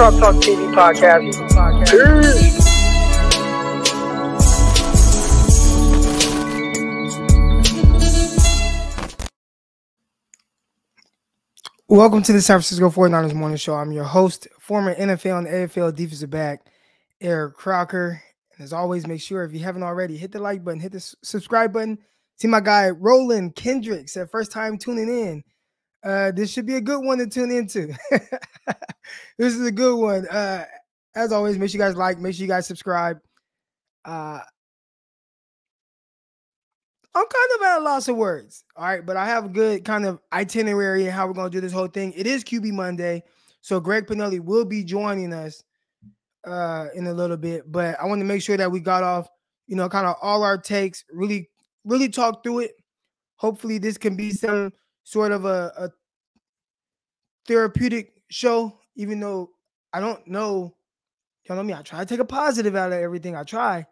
Croc Talk TV podcast. Peace. Welcome to the San Francisco 49ers Morning Show. I'm your host, former NFL and AFL defensive back, Eric Crocker. And as always, make sure if you haven't already, hit the like button, hit the subscribe button. See my guy Roland Kendricks, that first time tuning in. Uh, this should be a good one to tune into. this is a good one. Uh, as always, make sure you guys like, make sure you guys subscribe. Uh, I'm kind of at a loss of words. All right, but I have a good kind of itinerary and how we're gonna do this whole thing. It is QB Monday, so Greg Pinelli will be joining us uh in a little bit. But I want to make sure that we got off, you know, kind of all our takes, really, really talk through it. Hopefully, this can be some sort of a, a therapeutic show, even though I don't know. Y'all know me, I try to take a positive out of everything. I try.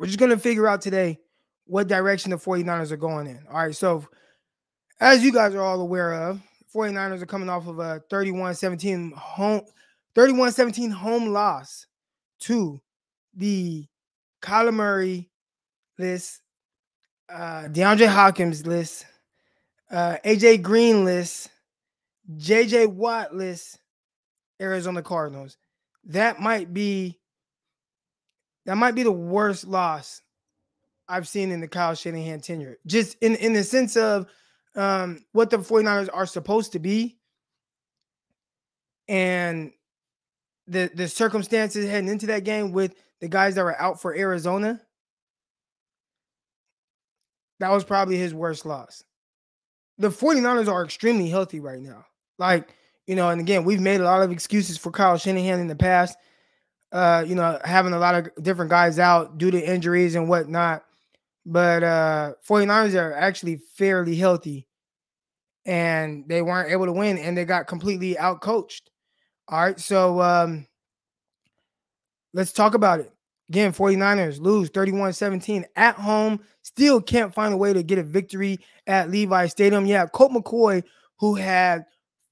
We're just gonna figure out today what direction the 49ers are going in. All right. So, as you guys are all aware of, 49ers are coming off of a 31 17 home 31 17 home loss to the Kyler Murray list, uh, DeAndre Hopkins list, uh, AJ Greenless, JJ Wattless, Arizona Cardinals. That might be that might be the worst loss I've seen in the Kyle Shanahan tenure. Just in, in the sense of um, what the 49ers are supposed to be and the the circumstances heading into that game with the guys that were out for Arizona. That was probably his worst loss. The 49ers are extremely healthy right now. Like, you know, and again, we've made a lot of excuses for Kyle Shanahan in the past. Uh, you know, having a lot of different guys out due to injuries and whatnot. But uh 49ers are actually fairly healthy and they weren't able to win and they got completely out coached. All right. So um let's talk about it. Again, 49ers lose 31 17 at home. Still can't find a way to get a victory at Levi Stadium. Yeah, Colt McCoy, who had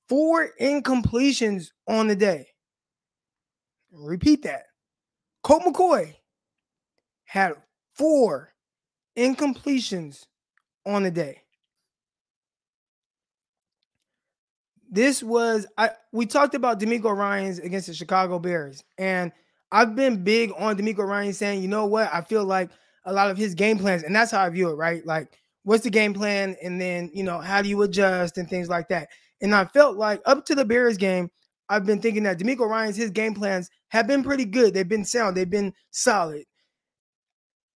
four incompletions on the day. Repeat that. Colt McCoy had four incompletions on the day. This was I we talked about DeMeco Ryans against the Chicago Bears, and I've been big on DeMeco Ryan saying, you know what, I feel like a lot of his game plans, and that's how I view it, right? Like, what's the game plan, and then you know, how do you adjust and things like that. And I felt like up to the Bears game, I've been thinking that DeMeco Ryan's his game plans have been pretty good. They've been sound, they've been solid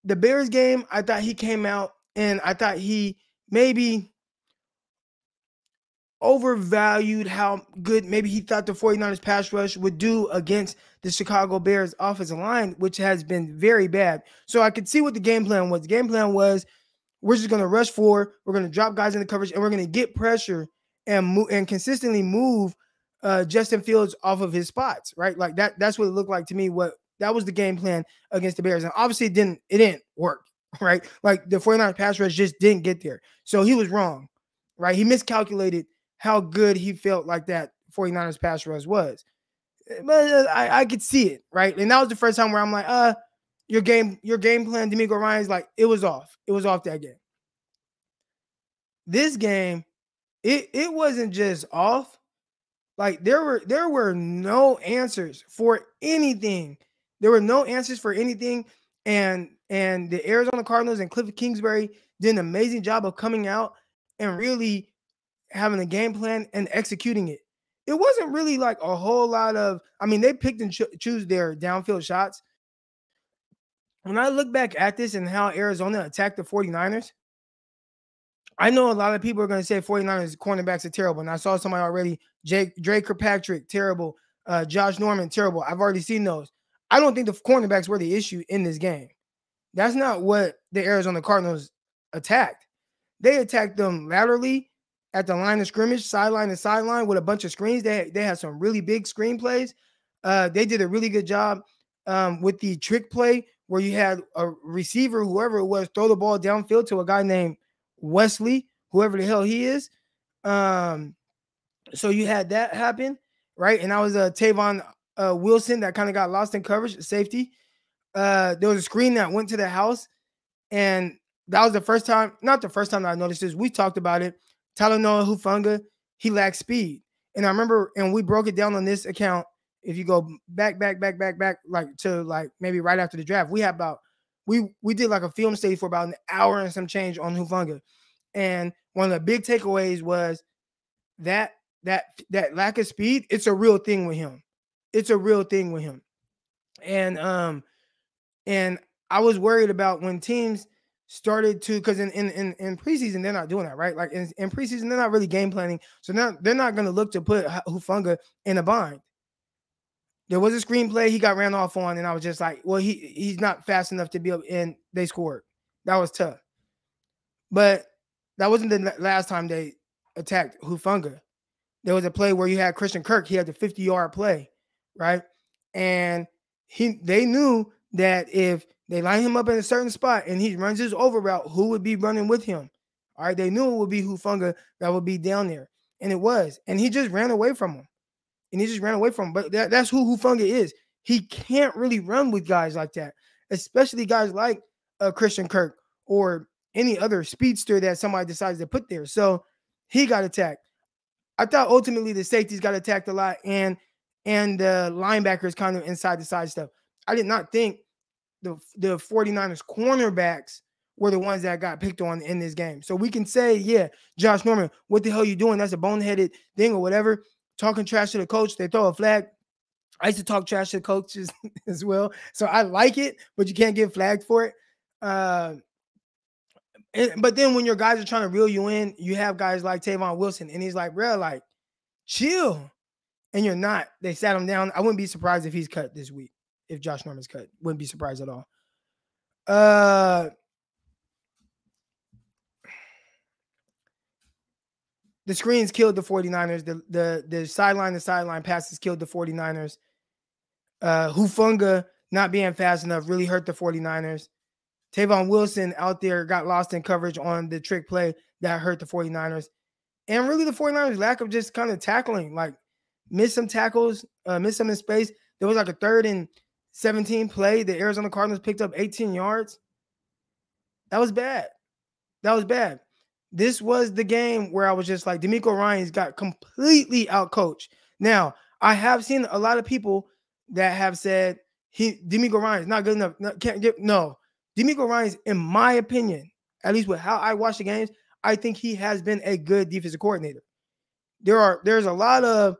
the Bears game, I thought he came out and I thought he maybe overvalued how good maybe he thought the 49ers pass rush would do against the Chicago Bears offensive line, which has been very bad. So I could see what the game plan was. The game plan was we're just going to rush forward, we're going to drop guys in the coverage, and we're going to get pressure and move and consistently move uh, Justin Fields off of his spots, right? Like that. That's what it looked like to me. What that was the game plan against the Bears. And obviously it didn't it didn't work, right? Like the 49ers pass rush just didn't get there. So he was wrong, right? He miscalculated how good he felt like that 49ers pass rush was. Eh, but uh, I, I could see it, right? And that was the first time where I'm like, uh, your game, your game plan, DeMeco Ryans, like it was off. It was off that game. This game, it it wasn't just off. Like there were there were no answers for anything there were no answers for anything, and and the Arizona Cardinals and Cliff Kingsbury did an amazing job of coming out and really having a game plan and executing it. It wasn't really like a whole lot of. I mean, they picked and cho- choose their downfield shots. When I look back at this and how Arizona attacked the 49ers, I know a lot of people are going to say 49ers cornerbacks are terrible. And I saw somebody already, Jake Drake Kirkpatrick, terrible. Uh, Josh Norman, terrible. I've already seen those. I don't think the cornerbacks were the issue in this game. That's not what the Arizona Cardinals attacked. They attacked them laterally at the line of scrimmage, sideline to sideline with a bunch of screens. They, they had some really big screen plays. Uh, they did a really good job um, with the trick play where you had a receiver, whoever it was, throw the ball downfield to a guy named Wesley, whoever the hell he is. Um, so you had that happen. right? And that was uh, Tavon uh, Wilson that kind of got lost in coverage, safety. Uh, there was a screen that went to the house, and that was the first time, not the first time that I noticed this. We talked about it. Talanoa Hufanga, he lacks speed. And I remember, and we broke it down on this account. If you go back, back, back, back, back, like to like maybe right after the draft, we had about we we did like a film study for about an hour and some change on Hufanga. And one of the big takeaways was that that that lack of speed, it's a real thing with him. It's a real thing with him. And um and I was worried about when teams started to because in, in in in preseason they're not doing that right? Like in, in preseason they're not really game planning so now they're not going to look to put Hufanga in a bind. There was a screenplay he got ran off on and I was just like well he he's not fast enough to be able and they scored. That was tough. But that wasn't the last time they attacked Hufanga. there was a play where you had Christian Kirk he had the 50 yard play right? And he they knew that if they line him up in a certain spot and he runs his over route, who would be running with him? All right, they knew it would be Hufanga that would be down there, and it was, and he just ran away from him, and he just ran away from him. But that, that's who Hufanga is. He can't really run with guys like that, especially guys like uh, Christian Kirk or any other speedster that somebody decides to put there. So he got attacked. I thought ultimately the safeties got attacked a lot, and and the linebackers kind of inside the side stuff. I did not think the the 49ers cornerbacks were the ones that got picked on in this game. So we can say, yeah, Josh Norman, what the hell you doing? That's a boneheaded thing or whatever. Talking trash to the coach, they throw a flag. I used to talk trash to coaches as well. So I like it, but you can't get flagged for it. Uh, and, but then when your guys are trying to reel you in, you have guys like Tavon Wilson, and he's like, bro, like, chill. And you're not. They sat him down. I wouldn't be surprised if he's cut this week if Josh Norman's cut. Wouldn't be surprised at all. Uh the screens killed the 49ers. The the the sideline to sideline passes killed the 49ers. Uh Hufanga not being fast enough really hurt the 49ers. Tavon Wilson out there got lost in coverage on the trick play that hurt the 49ers. And really the 49ers lack of just kind of tackling, like miss some tackles, uh, miss some in space. There was like a third and 17 play, the Arizona Cardinals picked up 18 yards. That was bad. That was bad. This was the game where I was just like, DeMeco Ryan's got completely outcoached. Now, I have seen a lot of people that have said he DeMeco Ryans not good enough. Not, can't get no. DeMeco Ryans, in my opinion, at least with how I watch the games, I think he has been a good defensive coordinator. There are there's a lot of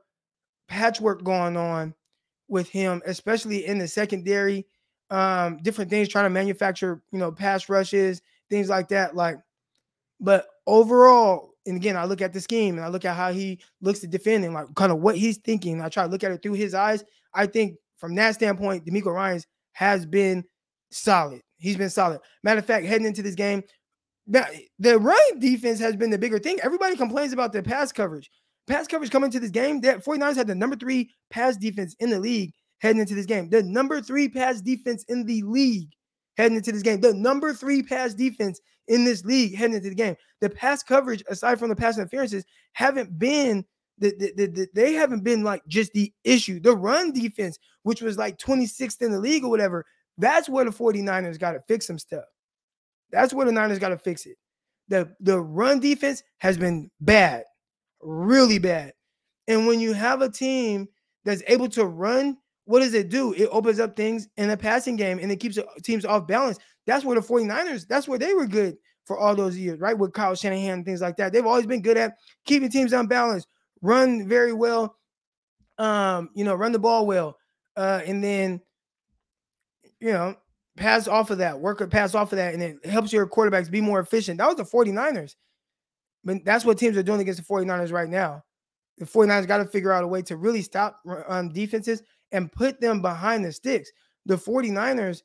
patchwork going on with him, especially in the secondary. Um, different things trying to manufacture, you know, pass rushes, things like that. Like, but overall, and again, I look at the scheme and I look at how he looks to defend and like kind of what he's thinking. I try to look at it through his eyes. I think from that standpoint, DeMeco Ryans has been solid. He's been solid. Matter of fact, heading into this game, the run defense has been the bigger thing. Everybody complains about the pass coverage pass coverage coming to this game, that 49ers had the number three pass defense in the league heading into this game. The number three pass defense in the league heading into this game. The number three pass defense in this league heading into the game. The pass coverage, aside from the pass interferences, haven't been the, the, the, the, they haven't been like just the issue. The run defense, which was like 26th in the league or whatever, that's where the 49ers got to fix some stuff. That's where the Niners got to fix it. The the run defense has been bad really bad. And when you have a team that's able to run, what does it do? It opens up things in the passing game and it keeps teams off balance. That's where the 49ers, that's where they were good for all those years, right? With Kyle Shanahan and things like that. They've always been good at keeping teams on balance, run very well, um, you know, run the ball well. Uh, and then, you know, pass off of that, work or pass off of that, and it helps your quarterbacks be more efficient. That was the 49ers. That's what teams are doing against the 49ers right now. The 49ers got to figure out a way to really stop um, defenses and put them behind the sticks. The 49ers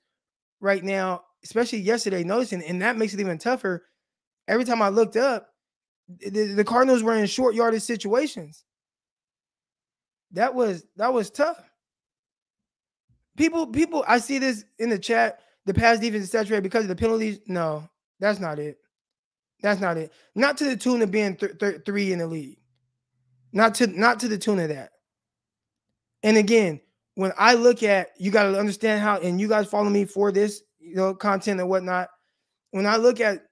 right now, especially yesterday, noticing, and that makes it even tougher. Every time I looked up, the, the Cardinals were in short yardage situations. That was that was tough. People, people, I see this in the chat. The pass defense is saturated because of the penalties. No, that's not it. That's not it. Not to the tune of being th- th- three in the league. Not to not to the tune of that. And again, when I look at you got to understand how, and you guys follow me for this, you know, content and whatnot. When I look at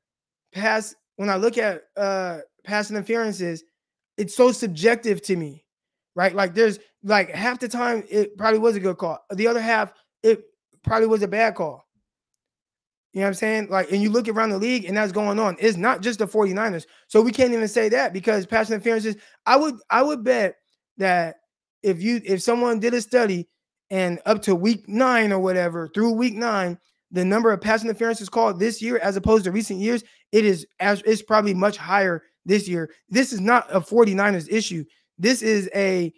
pass, when I look at uh pass interferences, it's so subjective to me, right? Like there's like half the time it probably was a good call. The other half, it probably was a bad call. You know what I'm saying? Like, and you look around the league and that's going on. It's not just the 49ers. So we can't even say that because pass interferences, I would I would bet that if you if someone did a study and up to week nine or whatever, through week nine, the number of pass interferences called this year as opposed to recent years, it is as it's probably much higher this year. This is not a 49ers issue. This is a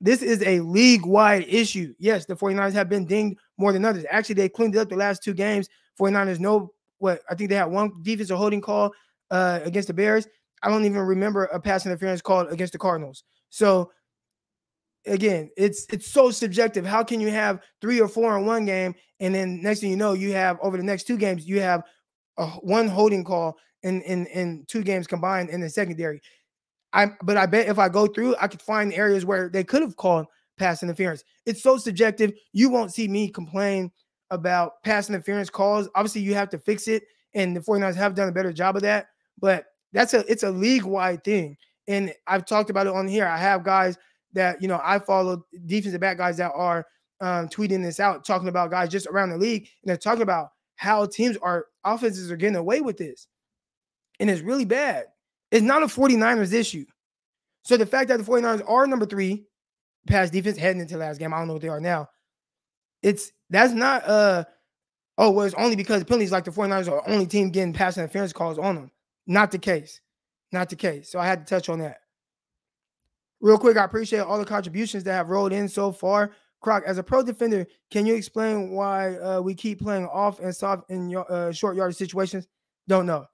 this is a league-wide issue. Yes, the 49ers have been dinged more than others. Actually, they cleaned it up the last two games. 49ers know what I think they had one defensive holding call uh, against the Bears. I don't even remember a pass interference called against the Cardinals. So again, it's it's so subjective. How can you have three or four in one game, and then next thing you know, you have over the next two games, you have a one holding call in in in two games combined in the secondary. I but I bet if I go through, I could find areas where they could have called pass interference. It's so subjective. You won't see me complain about pass interference calls. Obviously, you have to fix it, and the 49ers have done a better job of that. But that's a it's a league-wide thing. And I've talked about it on here. I have guys that you know I follow defensive back guys that are um, tweeting this out, talking about guys just around the league, and they're talking about how teams are offenses are getting away with this. And it's really bad. It's not a 49ers issue. So the fact that the 49ers are number three pass defense heading into last game, I don't know what they are now. It's that's not uh oh, well, it's only because penalties like the 49ers are the only team getting pass interference calls on them. Not the case. Not the case. So I had to touch on that. Real quick, I appreciate all the contributions that have rolled in so far. Croc, as a pro defender, can you explain why uh, we keep playing off and soft in your uh, short yardage situations? Don't know.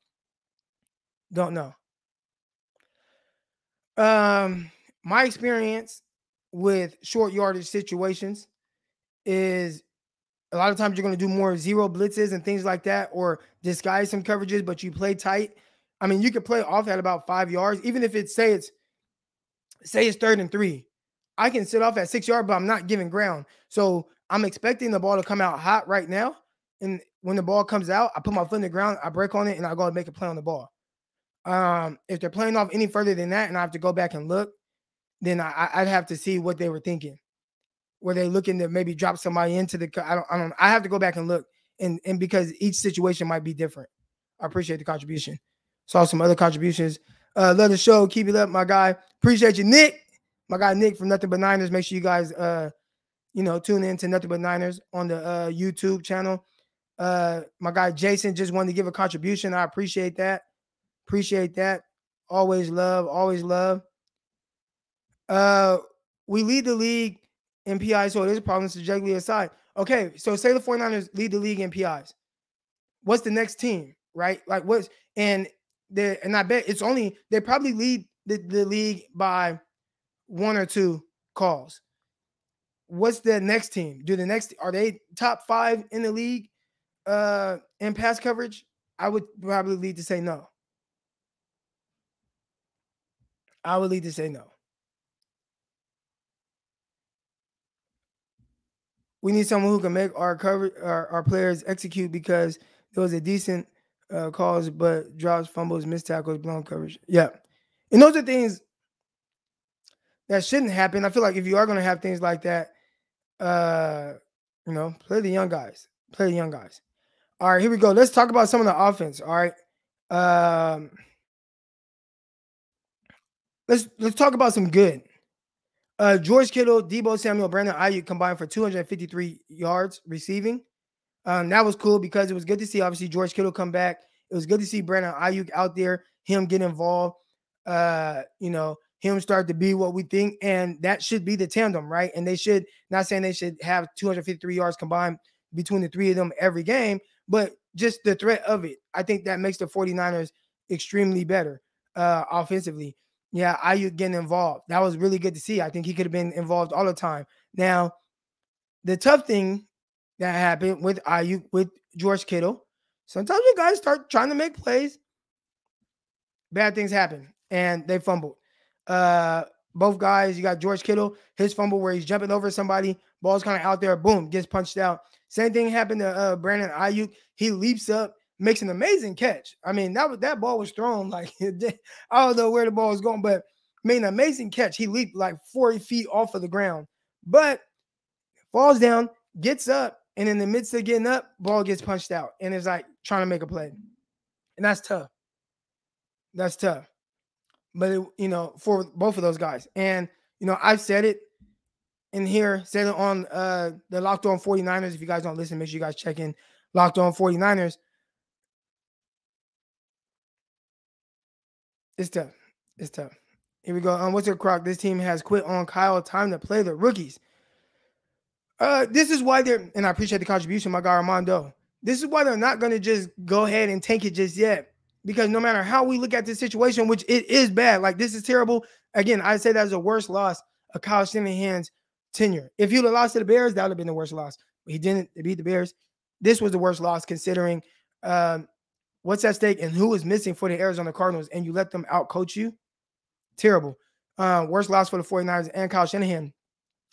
Don't know. Um, my experience with short yardage situations is a lot of times you're going to do more zero blitzes and things like that, or disguise some coverages, but you play tight. I mean, you can play off at about five yards, even if it's say it's say it's third and three. I can sit off at six yards, but I'm not giving ground. So I'm expecting the ball to come out hot right now. And when the ball comes out, I put my foot in the ground, I break on it, and I go and make a play on the ball. Um, if they're playing off any further than that, and I have to go back and look, then I, would have to see what they were thinking. Were they looking to maybe drop somebody into the? I don't. I don't. I have to go back and look, and and because each situation might be different. I appreciate the contribution. Saw some other contributions. Uh, love the show. Keep it up, my guy. Appreciate you, Nick. My guy Nick from Nothing But Niners. Make sure you guys, uh, you know, tune in to Nothing But Niners on the uh, YouTube channel. Uh, my guy Jason just wanted to give a contribution. I appreciate that. Appreciate that. Always love, always love. Uh, we lead the league in PIs, so it is a problem So subjectively aside. Okay, so say the 49ers lead the league in PIs. What's the next team, right? Like what's and the and I bet it's only they probably lead the, the league by one or two calls. What's the next team? Do the next are they top five in the league uh in pass coverage? I would probably lead to say no. I would lead to say no. We need someone who can make our cover our, our players execute because there was a decent uh, calls, but drops, fumbles, missed tackles, blown coverage. Yeah, and those are things that shouldn't happen. I feel like if you are going to have things like that, uh, you know, play the young guys. Play the young guys. All right, here we go. Let's talk about some of the offense. All right. Um, let's let's talk about some good. Uh, George Kittle, Deebo Samuel, Brandon Aiyuk combined for 253 yards receiving. Um, that was cool because it was good to see obviously George Kittle come back. It was good to see Brandon Aiyuk out there, him get involved. Uh, you know, him start to be what we think, and that should be the tandem, right? And they should not saying they should have 253 yards combined between the three of them every game, but just the threat of it. I think that makes the 49ers extremely better uh offensively. Yeah, Aiyuk getting involved. That was really good to see. I think he could have been involved all the time. Now, the tough thing that happened with Aiyuk with George Kittle, sometimes you guys start trying to make plays. Bad things happen and they fumbled. Uh, both guys. You got George Kittle, his fumble where he's jumping over somebody, ball's kind of out there, boom, gets punched out. Same thing happened to uh, Brandon Aiyuk. He leaps up, makes an amazing catch. I mean, that was that ball was thrown like I don't know where the ball was going, but made an amazing catch. He leaped like 40 feet off of the ground, but falls down, gets up, and in the midst of getting up, ball gets punched out, and it's like trying to make a play, and that's tough. That's tough. But it, you know, for both of those guys, and you know, I've said it in here, said it on uh the Locked On 49ers. If you guys don't listen, make sure you guys check in Locked On 49ers. It's tough. It's tough. Here we go. Um, what's your crock? This team has quit on Kyle. Time to play the rookies. Uh, this is why they're, and I appreciate the contribution, my guy Armando. This is why they're not going to just go ahead and tank it just yet. Because no matter how we look at this situation, which it is bad, like this is terrible. Again, I say that is the worst loss of Kyle Shanahan's tenure. If you'd have lost to the Bears, that would have been the worst loss. But he didn't beat the Bears. This was the worst loss considering um, what's at stake and who is missing for the Arizona Cardinals, and you let them out coach you. Terrible. Uh, worst loss for the 49ers and Kyle Shanahan.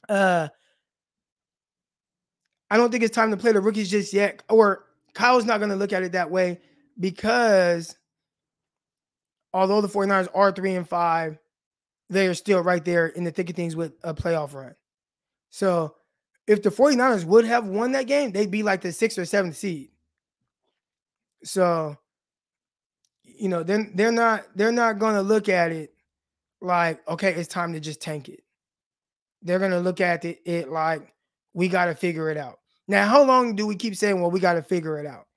Uh, I don't think it's time to play the rookies just yet. Or Kyle's not going to look at it that way because although the 49ers are three and five, they are still right there in the thick of things with a playoff run. So if the 49ers would have won that game, they'd be like the sixth or seventh seed. So, you know, then they're not they're not gonna look at it like, okay, it's time to just tank it. They're gonna look at it, it like we gotta figure it out. Now, how long do we keep saying, well, we got to figure it out?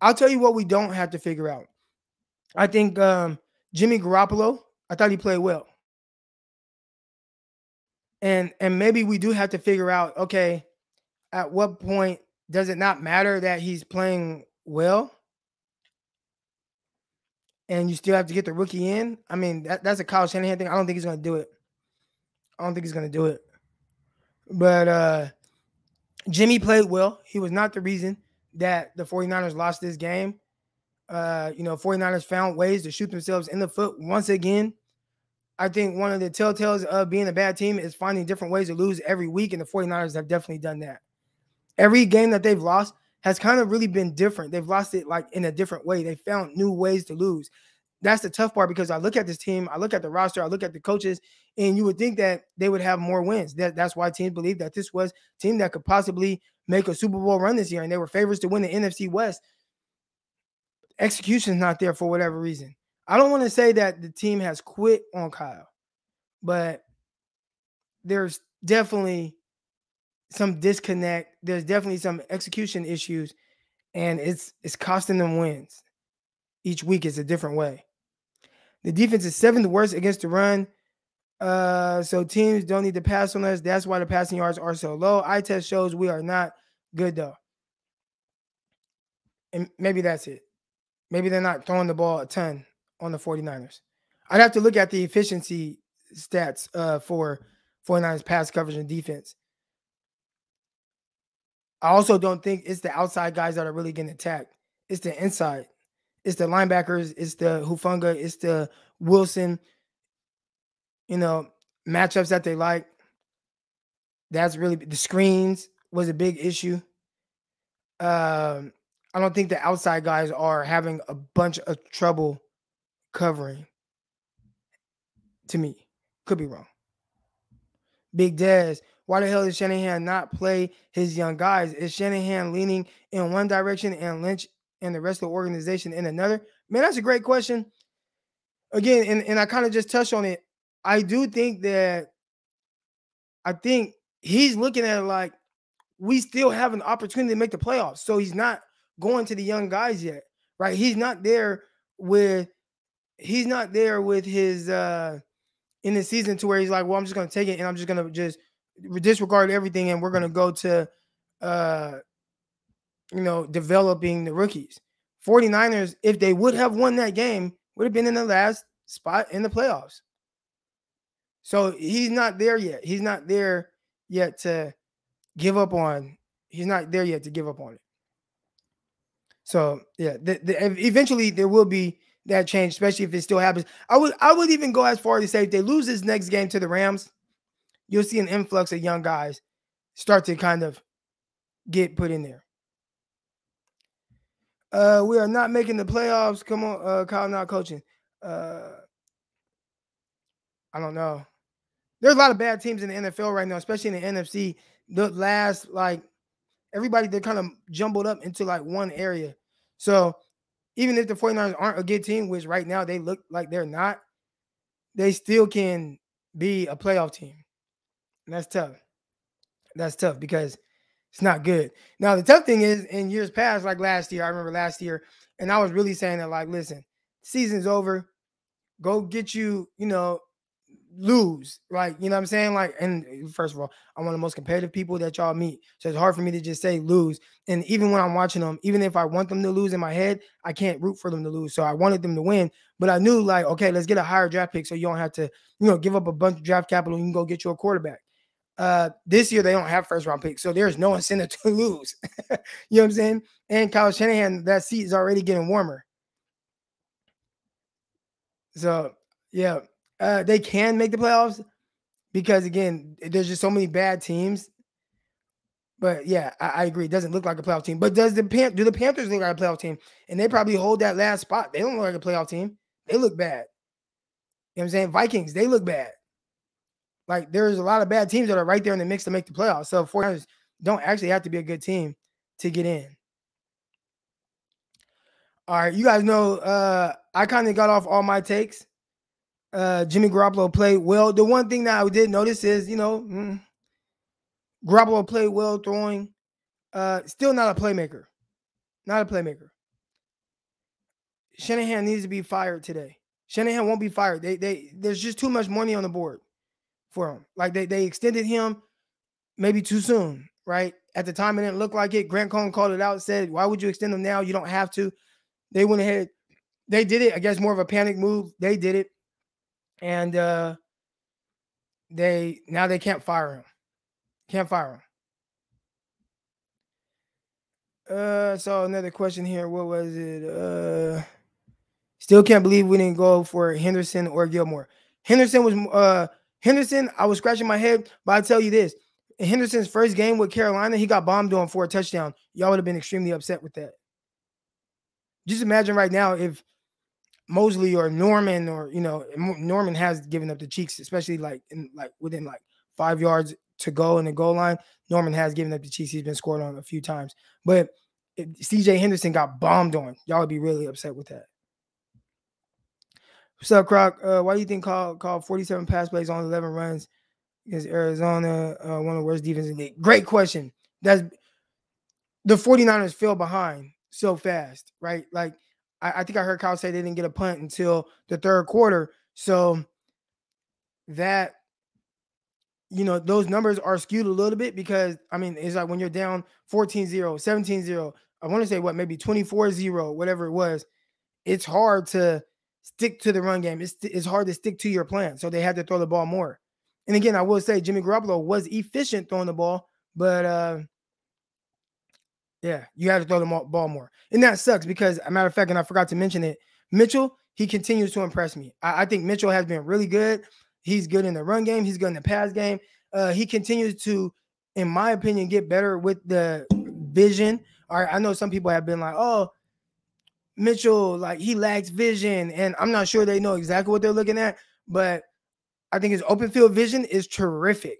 I'll tell you what we don't have to figure out. I think um, Jimmy Garoppolo, I thought he played well. And and maybe we do have to figure out, okay, at what point does it not matter that he's playing well? And you still have to get the rookie in. I mean, that, that's a Kyle Shanahan thing. I don't think he's gonna do it. I don't think he's gonna do it. But uh Jimmy played well. He was not the reason that the 49ers lost this game. Uh, you know, 49ers found ways to shoot themselves in the foot once again. I think one of the telltales of being a bad team is finding different ways to lose every week, and the 49ers have definitely done that. Every game that they've lost has kind of really been different. They've lost it like in a different way. They found new ways to lose that's the tough part because I look at this team, I look at the roster, I look at the coaches, and you would think that they would have more wins. That, that's why teams believe that this was team that could possibly make a Super Bowl run this year, and they were favorites to win the NFC West. Execution's not there for whatever reason. I don't want to say that the team has quit on Kyle, but there's definitely some disconnect. There's definitely some execution issues, and it's it's costing them wins. Each week is a different way. The defense is seventh worst against the run. Uh, so teams don't need to pass on us. That's why the passing yards are so low. I test shows we are not good though. And maybe that's it. Maybe they're not throwing the ball a ton on the 49ers. I'd have to look at the efficiency stats uh, for 49ers pass coverage and defense. I also don't think it's the outside guys that are really getting attacked. It's the inside. It's the linebackers. It's the Hufanga. It's the Wilson. You know matchups that they like. That's really the screens was a big issue. Um, I don't think the outside guys are having a bunch of trouble covering. To me, could be wrong. Big Dez, why the hell did Shanahan not play his young guys? Is Shanahan leaning in one direction and Lynch and the rest of the organization in another? Man, that's a great question. Again, and, and I kind of just touched on it. I do think that I think he's looking at it like we still have an opportunity to make the playoffs. So he's not going to the young guys yet, right? He's not there with he's not there with his uh in the season to where he's like, well, I'm just gonna take it and I'm just gonna just disregard everything and we're gonna go to uh you know, developing the rookies. 49ers, if they would have won that game, would have been in the last spot in the playoffs. So he's not there yet. He's not there yet to give up on. He's not there yet to give up on it. So yeah, the, the, eventually there will be that change, especially if it still happens. I would I would even go as far to say if they lose this next game to the Rams, you'll see an influx of young guys start to kind of get put in there. Uh, we are not making the playoffs. Come on, uh, Kyle, not coaching. Uh, I don't know. There's a lot of bad teams in the NFL right now, especially in the NFC. The last, like, everybody, they're kind of jumbled up into like one area. So even if the 49ers aren't a good team, which right now they look like they're not, they still can be a playoff team. And that's tough. That's tough because it's not good. Now, the tough thing is in years past, like last year, I remember last year, and I was really saying that, like, listen, season's over. Go get you, you know, lose. Like, you know what I'm saying? Like, and first of all, I'm one of the most competitive people that y'all meet. So it's hard for me to just say lose. And even when I'm watching them, even if I want them to lose in my head, I can't root for them to lose. So I wanted them to win. But I knew, like, okay, let's get a higher draft pick so you don't have to, you know, give up a bunch of draft capital and you can go get you a quarterback. Uh, this year they don't have first round picks, so there's no incentive to lose. you know what I'm saying? And Kyle Shanahan, that seat is already getting warmer. So yeah, uh, they can make the playoffs because again, there's just so many bad teams. But yeah, I, I, agree. It doesn't look like a playoff team. But does the Pan- do the Panthers look like a playoff team? And they probably hold that last spot. They don't look like a playoff team. They look bad. You know what I'm saying? Vikings, they look bad. Like there's a lot of bad teams that are right there in the mix to make the playoffs. So 49ers don't actually have to be a good team to get in. All right, you guys know uh I kind of got off all my takes uh, Jimmy Garoppolo played well. The one thing that I did notice is, you know, mm, Garoppolo played well throwing. Uh, still not a playmaker. Not a playmaker. Shanahan needs to be fired today. Shanahan won't be fired. They they there's just too much money on the board for him. Like they they extended him maybe too soon, right? At the time it didn't look like it. Grant Cohn called it out, said, Why would you extend him now? You don't have to. They went ahead, they did it. I guess more of a panic move. They did it and uh, they now they can't fire him. Can't fire him. Uh, so another question here. What was it? Uh, still can't believe we didn't go for Henderson or Gilmore. Henderson was uh Henderson. I was scratching my head, but I tell you this: Henderson's first game with Carolina, he got bombed on for a touchdown. Y'all would have been extremely upset with that. Just imagine right now if Moseley or Norman or you know Norman has given up the cheeks, especially like in like within like five yards to go in the goal line. Norman has given up the cheeks. He's been scored on a few times, but eh, CJ Henderson got bombed on. Y'all would be really upset with that. What's up, Croc? Uh, why do you think call call 47 pass plays on 11 runs against Arizona? Uh, one of the worst defenses in the league. Great question. That's the 49ers fell behind so fast, right? Like I, I think I heard Kyle say they didn't get a punt until the third quarter. So that you know, those numbers are skewed a little bit because I mean, it's like when you're down 14 0, 17 0, I want to say what, maybe 24 0, whatever it was, it's hard to stick to the run game. It's, it's hard to stick to your plan. So they had to throw the ball more. And again, I will say Jimmy Garoppolo was efficient throwing the ball, but uh, yeah, you have to throw the ball more. And that sucks because, a matter of fact, and I forgot to mention it, Mitchell, he continues to impress me. I, I think Mitchell has been really good. He's good in the run game, he's good in the pass game. Uh, he continues to, in my opinion, get better with the vision. All right, I know some people have been like, oh, Mitchell, like he lacks vision. And I'm not sure they know exactly what they're looking at, but I think his open field vision is terrific.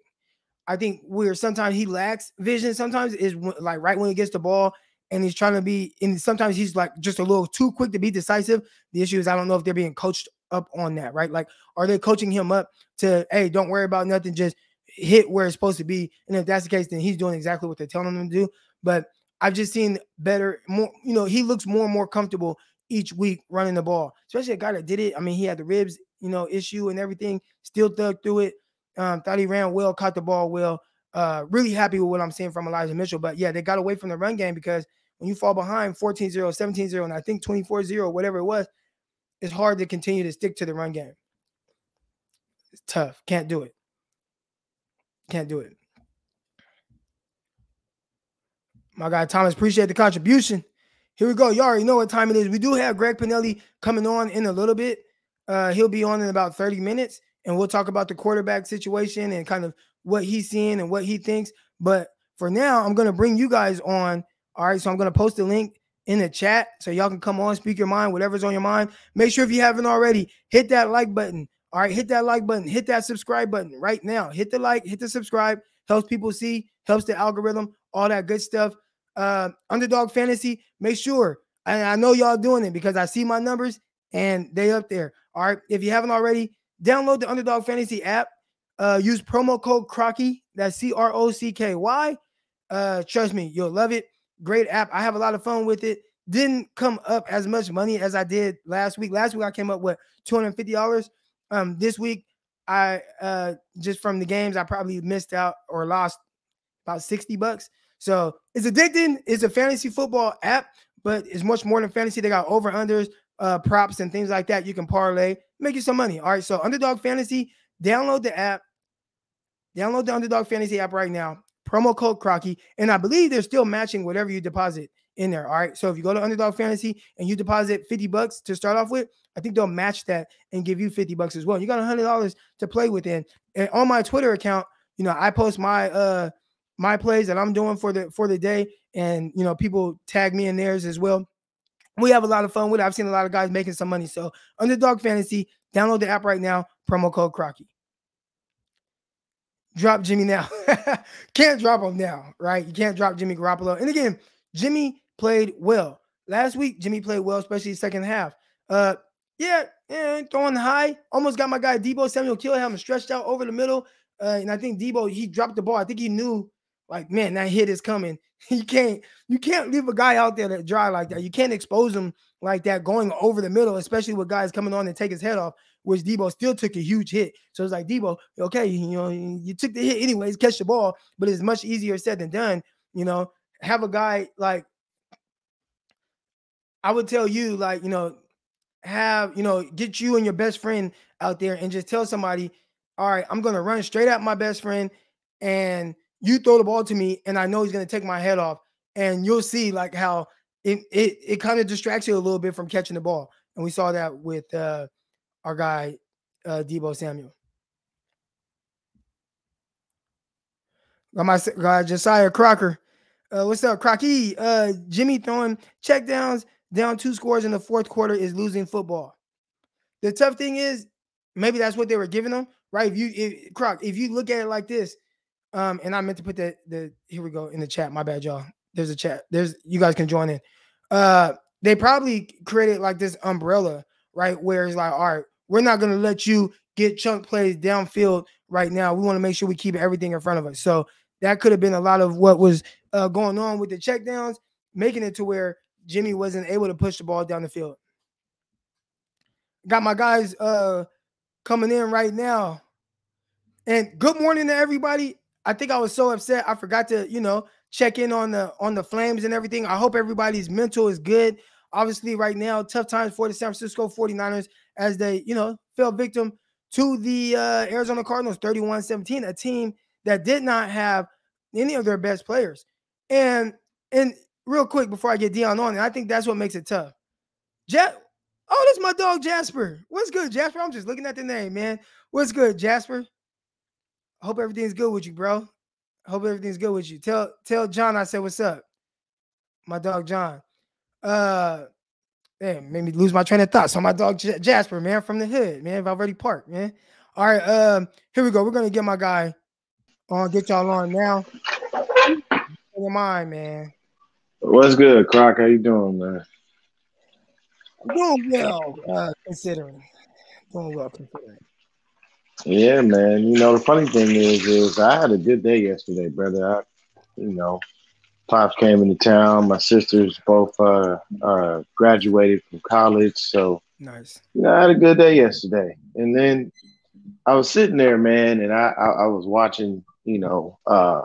I think where sometimes he lacks vision, sometimes is like right when he gets the ball and he's trying to be, and sometimes he's like just a little too quick to be decisive. The issue is I don't know if they're being coached up on that, right? Like, are they coaching him up to, hey, don't worry about nothing, just hit where it's supposed to be? And if that's the case, then he's doing exactly what they're telling him to do. But I've just seen better, more, you know, he looks more and more comfortable each week running the ball, especially a guy that did it. I mean, he had the ribs, you know, issue and everything, still thug through it. Um, thought he ran well, caught the ball well. Uh, really happy with what I'm seeing from Elijah Mitchell. But yeah, they got away from the run game because when you fall behind 14 0, 17 0, and I think 24 0, whatever it was, it's hard to continue to stick to the run game. It's tough. Can't do it. Can't do it. My guy Thomas, appreciate the contribution. here we go. You already know what time it is. We do have Greg Pinelli coming on in a little bit. Uh, he'll be on in about 30 minutes, and we'll talk about the quarterback situation and kind of what he's seeing and what he thinks. But for now, I'm going to bring you guys on. All right. So I'm going to post a link in the chat so y'all can come on, speak your mind, whatever's on your mind. Make sure if you haven't already, hit that like button. All right. Hit that like button, hit that subscribe button right now. Hit the like, hit the subscribe. Helps people see, helps the algorithm, all that good stuff uh, underdog fantasy, make sure. And I know y'all doing it because I see my numbers and they up there. All right. If you haven't already, download the underdog fantasy app. Uh, use promo code Crocky. That's C-R-O-C-K-Y. Uh, trust me, you'll love it. Great app. I have a lot of fun with it. Didn't come up as much money as I did last week. Last week I came up with $250. Um, this week I uh just from the games I probably missed out or lost about 60 bucks. So it's addicting. It's a fantasy football app, but it's much more than fantasy. They got over unders, uh, props, and things like that. You can parlay, make you some money. All right. So Underdog Fantasy, download the app. Download the Underdog Fantasy app right now. Promo code Crocky, and I believe they're still matching whatever you deposit in there. All right. So if you go to Underdog Fantasy and you deposit 50 bucks to start off with, I think they'll match that and give you 50 bucks as well. You got $100 to play within. And on my Twitter account, you know, I post my uh my plays that I'm doing for the for the day, and you know people tag me in theirs as well. We have a lot of fun with it. I've seen a lot of guys making some money. So Underdog Fantasy, download the app right now. Promo code Crocky. Drop Jimmy now. can't drop him now, right? You can't drop Jimmy Garoppolo. And again, Jimmy played well last week. Jimmy played well, especially second half. Uh, yeah, yeah, throwing high. Almost got my guy Deebo Samuel Kilham stretched out over the middle. Uh, and I think Deebo he dropped the ball. I think he knew like man, that hit is coming. You can't you can't leave a guy out there that dry like that. You can't expose him like that going over the middle, especially with guys coming on and take his head off, which Deebo still took a huge hit. So it's like Deebo, okay, you know, you took the hit anyways, catch the ball, but it's much easier said than done. You know, have a guy like I would tell you, like, you know, have, you know, get you and your best friend out there and just tell somebody, all right, I'm gonna run straight at my best friend and you throw the ball to me and I know he's going to take my head off. And you'll see like how it it, it kind of distracts you a little bit from catching the ball. And we saw that with uh, our guy, uh, Deebo Samuel. Got my guy Josiah Crocker. Uh, what's up, Crocky? Uh, Jimmy throwing check downs, down two scores in the fourth quarter is losing football. The tough thing is, maybe that's what they were giving them, right? If you, if, Croc, if you look at it like this, um, and I meant to put the the here we go in the chat. My bad, y'all. There's a chat. There's you guys can join in. Uh, they probably created like this umbrella, right? Where it's like, all right, we're not gonna let you get chunk plays downfield right now. We want to make sure we keep everything in front of us. So that could have been a lot of what was uh, going on with the checkdowns, making it to where Jimmy wasn't able to push the ball down the field. Got my guys uh coming in right now. And good morning to everybody. I think I was so upset I forgot to, you know, check in on the on the flames and everything. I hope everybody's mental is good. Obviously, right now, tough times for the San Francisco 49ers as they, you know, fell victim to the uh, Arizona Cardinals 31-17, a team that did not have any of their best players. And and real quick before I get Dion on, and I think that's what makes it tough. Ja- oh, that's my dog Jasper. What's good, Jasper? I'm just looking at the name, man. What's good, Jasper? Hope everything's good with you, bro. Hope everything's good with you. Tell tell John I said what's up. My dog John. Uh man, made me lose my train of thought. So my dog J- Jasper, man, from the hood, man, Valverde Park, man. All right, um, here we go. We're gonna get my guy on, get y'all on now. Your mind, man. What's good, Croc? How you doing, man? Doing well, uh, considering. Doing well considering. Yeah, man. You know, the funny thing is, is I had a good day yesterday, brother. I, you know, pops came into town. My sisters both uh, uh, graduated from college, so nice. You know, I had a good day yesterday, and then I was sitting there, man, and I I, I was watching, you know, uh,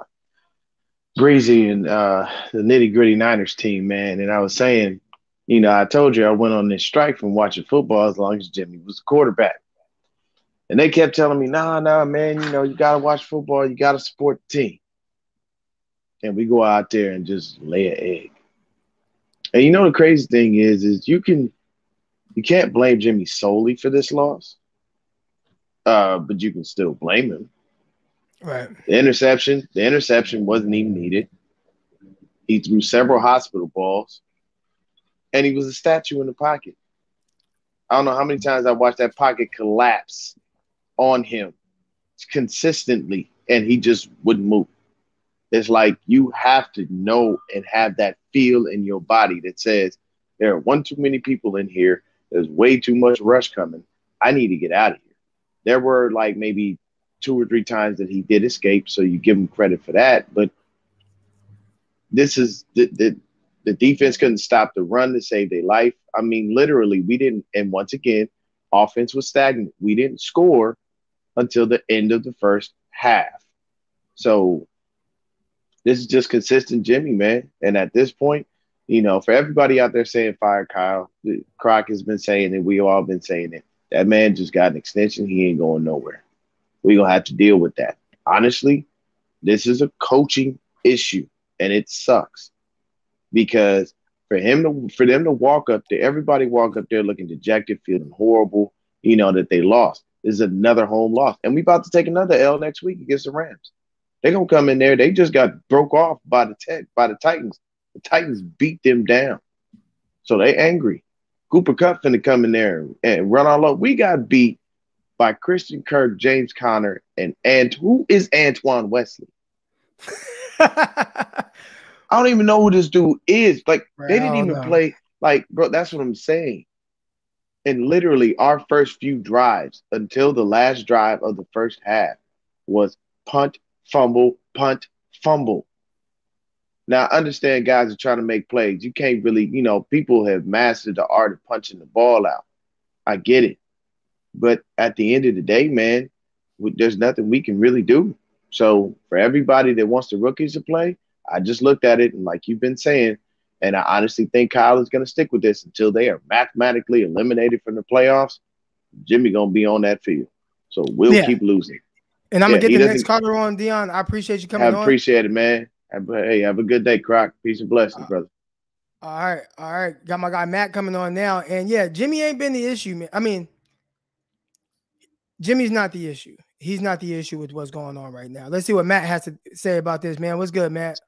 Breezy and uh, the nitty gritty Niners team, man, and I was saying, you know, I told you I went on this strike from watching football as long as Jimmy was the quarterback. And they kept telling me, nah, nah, man, you know, you gotta watch football, you gotta support the team. And we go out there and just lay an egg. And you know the crazy thing is, is you can you can't blame Jimmy solely for this loss, uh, but you can still blame him. Right. The interception, the interception wasn't even needed. He threw several hospital balls, and he was a statue in the pocket. I don't know how many times I watched that pocket collapse on him consistently, and he just wouldn't move. It's like you have to know and have that feel in your body that says there are one too many people in here. There's way too much rush coming. I need to get out of here. There were like maybe two or three times that he did escape, so you give him credit for that. But this is the, the the defense couldn't stop the run to save their life. I mean, literally, we didn't. And once again, offense was stagnant. We didn't score until the end of the first half. So this is just consistent Jimmy, man. And at this point, you know, for everybody out there saying fire Kyle, Croc has been saying it. We all been saying it. That man just got an extension. He ain't going nowhere. We're gonna have to deal with that. Honestly, this is a coaching issue, and it sucks because for him to for them to walk up there, everybody walk up there looking dejected, feeling horrible, you know, that they lost. This is another home loss. And we about to take another L next week against the Rams. They're gonna come in there. They just got broke off by the tech by the Titans. The Titans beat them down. So they angry. Cooper Kupp finna come in there and run all up. We got beat by Christian Kirk, James Conner, and and who is Antoine Wesley? I don't even know who this dude is. Like they didn't even know. play. Like, bro, that's what I'm saying. And literally, our first few drives until the last drive of the first half was punt, fumble, punt, fumble. Now, I understand guys are trying to make plays. You can't really, you know, people have mastered the art of punching the ball out. I get it. But at the end of the day, man, there's nothing we can really do. So for everybody that wants the rookies to play, I just looked at it and like you've been saying, and I honestly think Kyle is going to stick with this until they are mathematically eliminated from the playoffs. Jimmy going to be on that field. So we'll Yeah. keep losing. And I'm Yeah, gonna get the next caller on, Dion. I appreciate you coming on. appreciate it, man. Hey, have a good day, Croc. Peace and blessings, Uh, brother. All right, all right. Got my guy Matt coming on now. And yeah, Jimmy ain't been the issue, man. I mean, Jimmy's not the issue. He's not the issue with what's going on right now. Let's see what Matt has to say about this, man. What's good, Matt?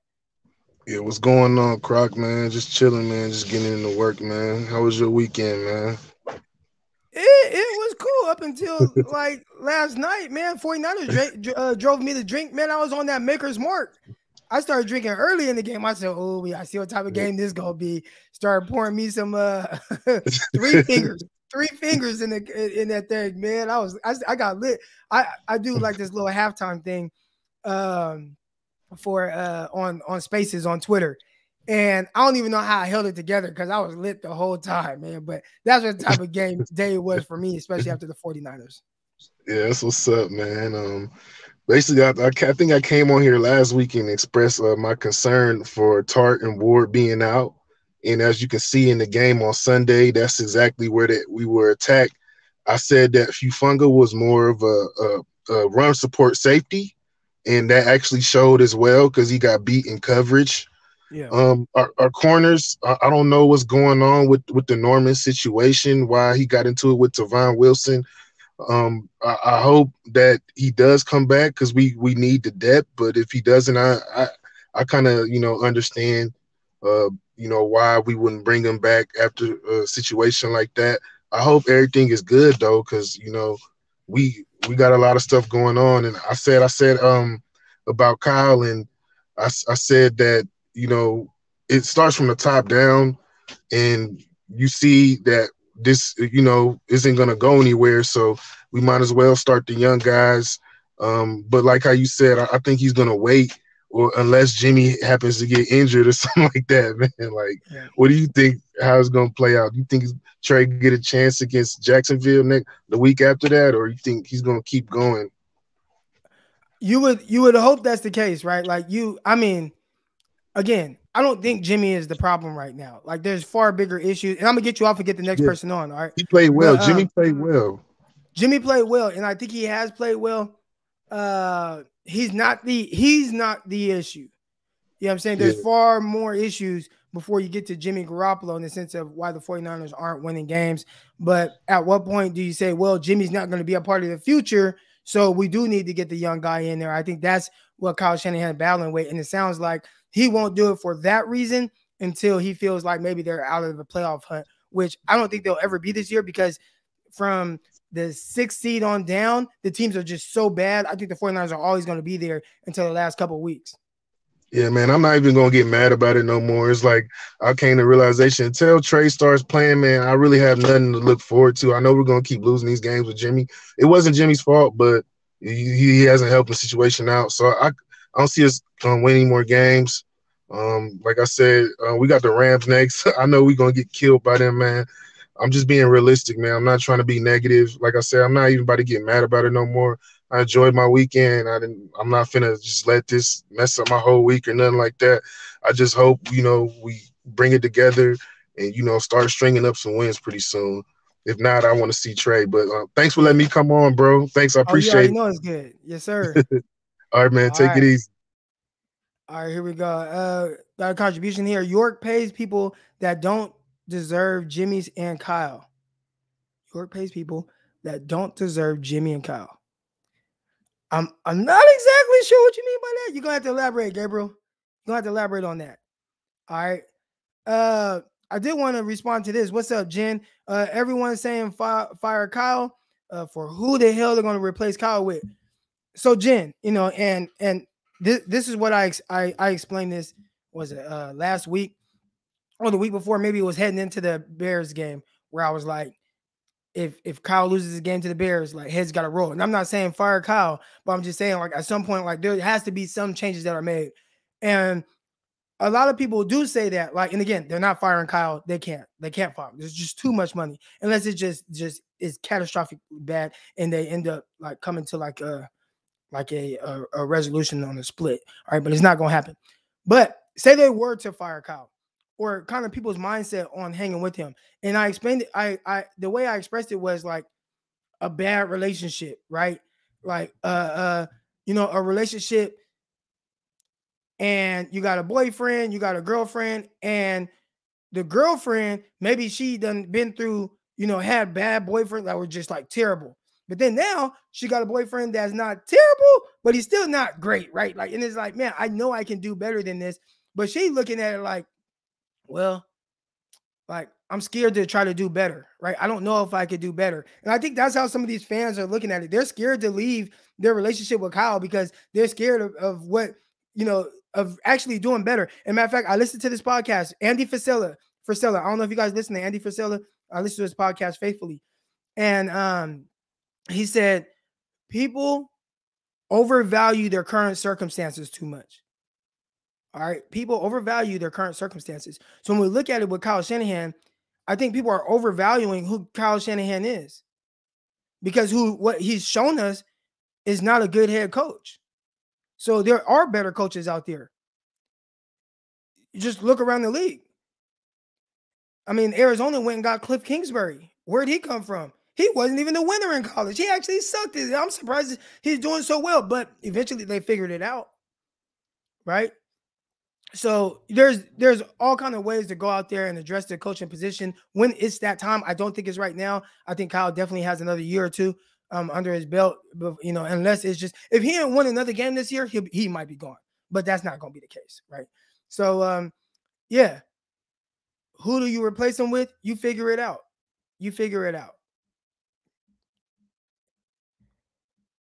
Yeah, what's going on, Croc, man? Just chilling, man. Just getting into work, man. How was your weekend, man? It, it was cool up until like last night, man. 49ers dra- uh, drove me to drink. Man, I was on that maker's mark. I started drinking early in the game. I said, Oh, yeah, I see what type of game this gonna be. Started pouring me some uh three fingers, three fingers in the in that thing, man. I was I, I got lit. I I do like this little halftime thing um for uh on on spaces on Twitter. And I don't even know how I held it together because I was lit the whole time, man. But that's what type of game day was for me, especially after the 49ers. Yeah, that's what's up, man. Um, basically, I, I, I think I came on here last week and expressed uh, my concern for Tartt and Ward being out. And as you can see in the game on Sunday, that's exactly where that we were attacked. I said that Hufanga was more of a, a, a run support safety, and that actually showed as well because he got beat in coverage. Yeah. Um, our, our corners, I, I don't know what's going on with with the Norman situation. Why he got into it with Tavon Wilson. Um, I, I hope that he does come back because we we need the depth. But if he doesn't, I I, I kind of you know understand, uh, you know why we wouldn't bring him back after a situation like that. I hope everything is good though, because you know we we got a lot of stuff going on. And I said I said um about Kyle and I, I said that you know, it starts from the top down, and you see that this, you know, isn't going to go anywhere. So we might as well start the young guys. Um, but like how you said, I, I think he's going to wait, or unless Jimmy happens to get injured or something like that, man. Like, Yeah. what do you think? How it's going to play out? You think Trey get a chance against Jacksonville next the week after that, or you think he's going to keep going? You would you would hope that's the case, right? Like you, I mean, again, I don't think Jimmy is the problem right now. Like there's far bigger issues. And I'm gonna get you off and get the next Yeah. person on. All right. He played well. But, Jimmy um, played well. Jimmy played well, and I think he has played well. Uh he's not the he's not the issue. You know what I'm saying? There's Yeah. far more issues before you get to Jimmy Garoppolo in the sense of why the 49ers aren't winning games. But at what point do you say, well, Jimmy's not going to be a part of the future? So we do need to get the young guy in there. I think that's what Kyle Shanahan battling with. And it sounds like he won't do it for that reason until he feels like maybe they're out of the playoff hunt, which I don't think they'll ever be this year because from the sixth seed on down, the teams are just so bad. I think the 49ers are always going to be there until the last couple weeks. Yeah, man, I'm not even gonna get mad about it no more. It's like I came to realization until Trey starts playing, man, I really have nothing to look forward to. I know we're gonna keep losing these games with Jimmy. It wasn't Jimmy's fault, but he, hasn't helped the situation out. So I, I don't see us um, winning more games. Um, like I said, uh, we got the Rams next. I know we're gonna get killed by them, man. I'm just being realistic, man. I'm not trying to be negative. Like I said, I'm not even about to get mad about it no more. I enjoyed my weekend. I didn't. I'm not finna just let this mess up my whole week or nothing like that. I just hope you know we bring it together and you know start stringing up some wins pretty soon. If not, I want to see Trey. But uh, thanks for letting me come on, bro. Thanks, I appreciate oh, yeah, it. know it's good. Yes, sir. All right, man. All take right. it easy. All right, here we go. Uh, got a contribution here. York pays people that don't deserve Jimmy's and Kyle. York pays people that don't deserve Jimmy and Kyle. I'm I'm not exactly sure what you mean by that. You're gonna have to elaborate, Gabriel. You're gonna have to elaborate on that. All right. Uh I did want to respond to this. What's up, Jen? Uh everyone's saying fire, fire Kyle. Uh, for who the hell they're gonna replace Kyle with. So Jen, you know, and and this this is what I I I explained this was it uh last week or the week before, maybe it was heading into the Bears game where I was like, if if Kyle loses the game to the Bears, like heads got to roll. And I'm not saying fire Kyle, but I'm just saying like at some point, like there has to be some changes that are made. And a lot of people do say that, like, and again, they're not firing Kyle. They can't. They can't fire. Him. There's just too much money, unless it just just is catastrophic bad, and they end up like coming to like a like a a, a resolution on a split. All right, but it's not gonna happen. But say they were to fire Kyle, or kind of people's mindset on hanging with him. And I explained it. I I the way I expressed it was like a bad relationship, right? Like uh uh you know a relationship and you got a boyfriend, you got a girlfriend, and the girlfriend maybe she done been through you know had bad boyfriends that were just like terrible. But then now she got a boyfriend that's not terrible, but he's still not great, right? Like, and it's like, man, I know I can do better than this. But she looking at it like, well, like I'm scared to try to do better, right? I don't know if I could do better. And I think that's how some of these fans are looking at it. They're scared to leave their relationship with Kyle because they're scared of, of what, you know, of actually doing better. And matter of fact, I listened to this podcast, Andy Frisella, Frisella. I don't know if you guys listen to Andy Frisella. I listen to his podcast faithfully. And um, he said, people overvalue their current circumstances too much. All right. People overvalue their current circumstances. So when we look at it with Kyle Shanahan, I think people are overvaluing who Kyle Shanahan is because who what he's shown us is not a good head coach. So there are better coaches out there. You just look around the league. I mean, Arizona went and got Cliff Kingsbury. Where'd he come from? He wasn't even the winner in college. He actually sucked. I'm surprised he's doing so well, but eventually they figured it out. Right? So there's there's all kind of ways to go out there and address the coaching position when it's that time. I don't think it's right now. I think Kyle definitely has another year or two um, under his belt. But you know, unless it's just if he didn't win another game this year, he he might be gone. But that's not going to be the case, right? So um, yeah, who do you replace him with? You figure it out. You figure it out.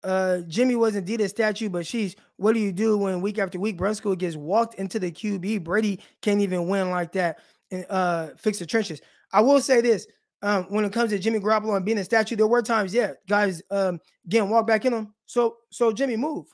Uh, Jimmy was indeed a statue, but she's what do you do when week after week Brunskill gets walked into the QB? Brady can't even win like that and uh, fix the trenches. I will say this: um, when it comes to Jimmy Garoppolo and being a statue, there were times, yeah, guys um, getting walked back in them. So, so Jimmy, move,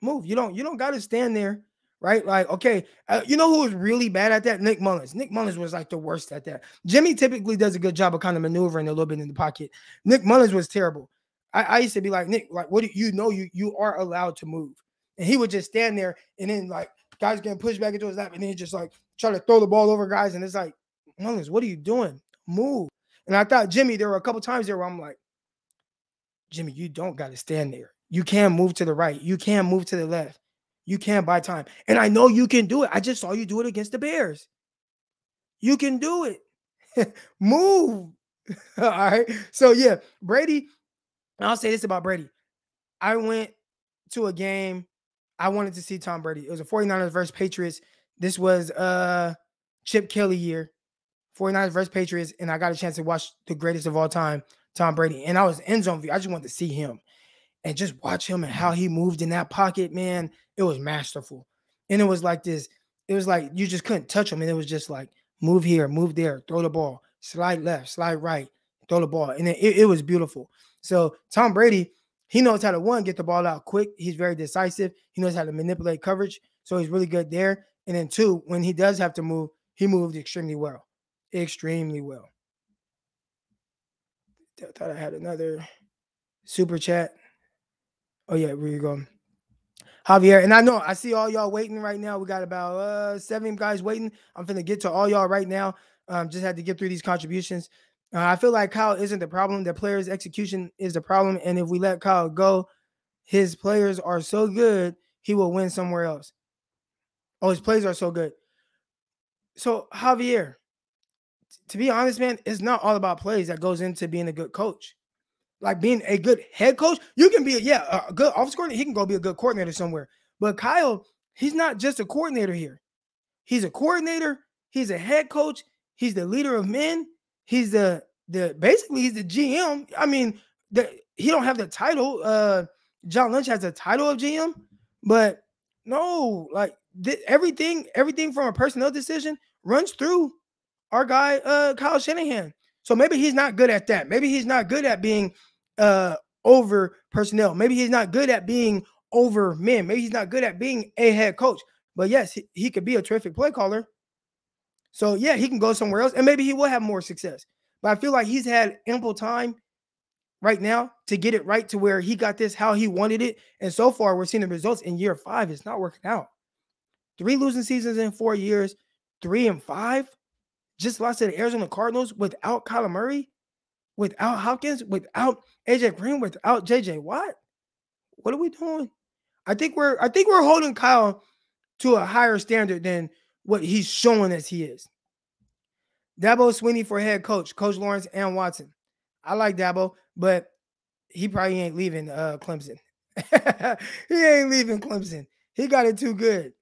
move. You don't, you don't got to stand there, right? Like, okay, uh, you know who was really bad at that? Nick Mullens. Nick Mullens was like the worst at that. Jimmy typically does a good job of kind of maneuvering a little bit in the pocket. Nick Mullens was terrible. I, I used to be like Nick, like what do you know? You you are allowed to move, and he would just stand there, and then like guys getting pushed back into his lap, and then just like try to throw the ball over guys, and it's like, Mullens, what are you doing? Move. And I thought Jimmy, there were a couple times there where I'm like, Jimmy, you don't got to stand there. You can move to the right. You can move to the left. You can buy time. And I know you can do it. I just saw you do it against the Bears. You can do it. Move. All right. So yeah, Brady. I'll say this about Brady. I went to a game. I wanted to see Tom Brady. It was a 49ers versus Patriots. This was uh Chip Kelly year. 49ers versus Patriots. And I got a chance to watch the greatest of all time, Tom Brady. And I was end zone view. I just wanted to see him and just watch him and how he moved in that pocket, man. It was masterful. And it was like this, it was like you just couldn't touch him. And it was just like move here, move there, throw the ball, slide left, slide right, throw the ball. And it, it was beautiful. So Tom Brady, he knows how to one, get the ball out quick. He's very decisive. He knows how to manipulate coverage. So he's really good there. And then two, when he does have to move, he moved extremely well. Extremely well. I thought I had another super chat. Oh yeah, where you going? Javier, and I know I see all y'all waiting right now. We got about uh seven guys waiting. I'm gonna get to all y'all right now. Um, just had to get through these contributions. Uh, I feel like Kyle isn't the problem. The players' execution is the problem. And if we let Kyle go, his players are so good, he will win somewhere else. Oh, his plays are so good. So Javier, to be honest, man, it's not all about plays that goes into being a good coach like being a good head coach. You can be, a, yeah, a good office coordinator. He can go be a good coordinator somewhere. But Kyle, he's not just a coordinator here. He's a coordinator. He's a head coach. He's the leader of men. He's the the basically he's the GM. I mean, the, he don't have the title. Uh, John Lynch has the title of GM, but no, like th- everything, everything from a personnel decision runs through our guy, uh, Kyle Shanahan. So maybe he's not good at that. Maybe he's not good at being uh over personnel. Maybe he's not good at being over men. Maybe he's not good at being a head coach. But yes, he, he could be a terrific play caller. So yeah, he can go somewhere else and maybe he will have more success. But I feel like he's had ample time right now to get it right to where he got this how he wanted it. And so far, we're seeing the results in year five. It's not working out. Three losing seasons in four years, three and five. Just lost to the Arizona Cardinals without Kyler Murray without Hopkins, without AJ Green, without JJ Watt? What are we doing? I think we're I think we're holding Kyle to a higher standard than what he's showing us he is. Dabo Swinney for head coach, Coach Lawrence and Watson. I like Dabo, but he probably ain't leaving uh, Clemson. he ain't leaving Clemson. He got it too good.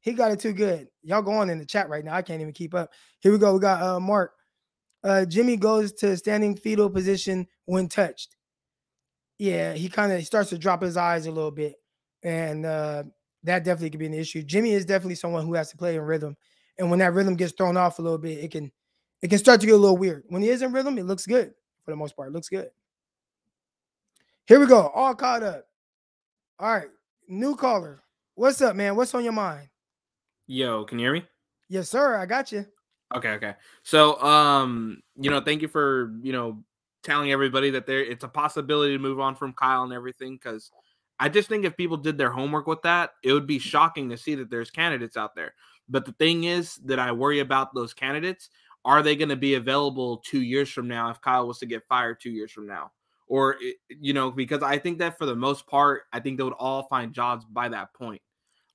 He got it too good. Y'all go on in the chat right now. I can't even keep up. Here we go. We got uh, Mark uh, Jimmy goes to standing fetal position when touched. Yeah, he kind of starts to drop his eyes a little bit, and uh, that definitely could be an issue. Jimmy is definitely someone who has to play in rhythm, and when that rhythm gets thrown off a little bit, it can it can start to get a little weird. When he is in rhythm, it looks good for the most part. It looks good. Here we go, all caught up. All right, new caller. What's up, man? What's on your mind? Yo, can you hear me? Yes, sir. I got you. Okay, okay. So, um, you know, thank you for you know telling everybody that there it's a possibility to move on from Kyle and everything because I just think if people did their homework with that, it would be shocking to see that there's candidates out there. But the thing is that I worry about those candidates. Are they going to be available two years from now if Kyle was to get fired two years from now? Or, you know, because I think that for the most part, I think they would all find jobs by that point.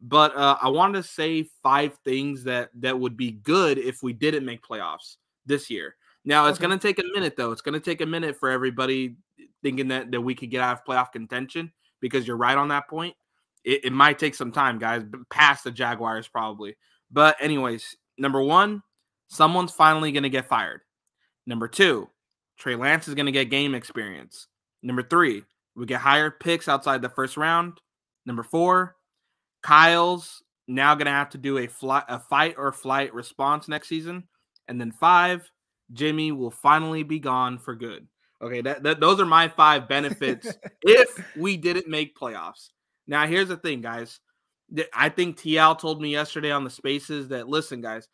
But uh, I wanted to say five things that that would be good if we didn't make playoffs this year. Now it's okay. going to take a minute though. It's going to take a minute for everybody thinking that that we could get out of playoff contention because you're right on that point. It, it might take some time, guys, past the Jaguars probably. But anyways, number one, someone's finally going to get fired. Number two, Trey Lance is going to get game experience. Number three, we get higher picks outside the first round. Number four, Kyle's now going to have to do a flight, a fight or flight response next season, and then five, Jimmy will finally be gone for good. Okay, that, that those are my five benefits if we didn't make playoffs. Now, here's the thing, guys. I think TL told me yesterday on the spaces that listen, guys,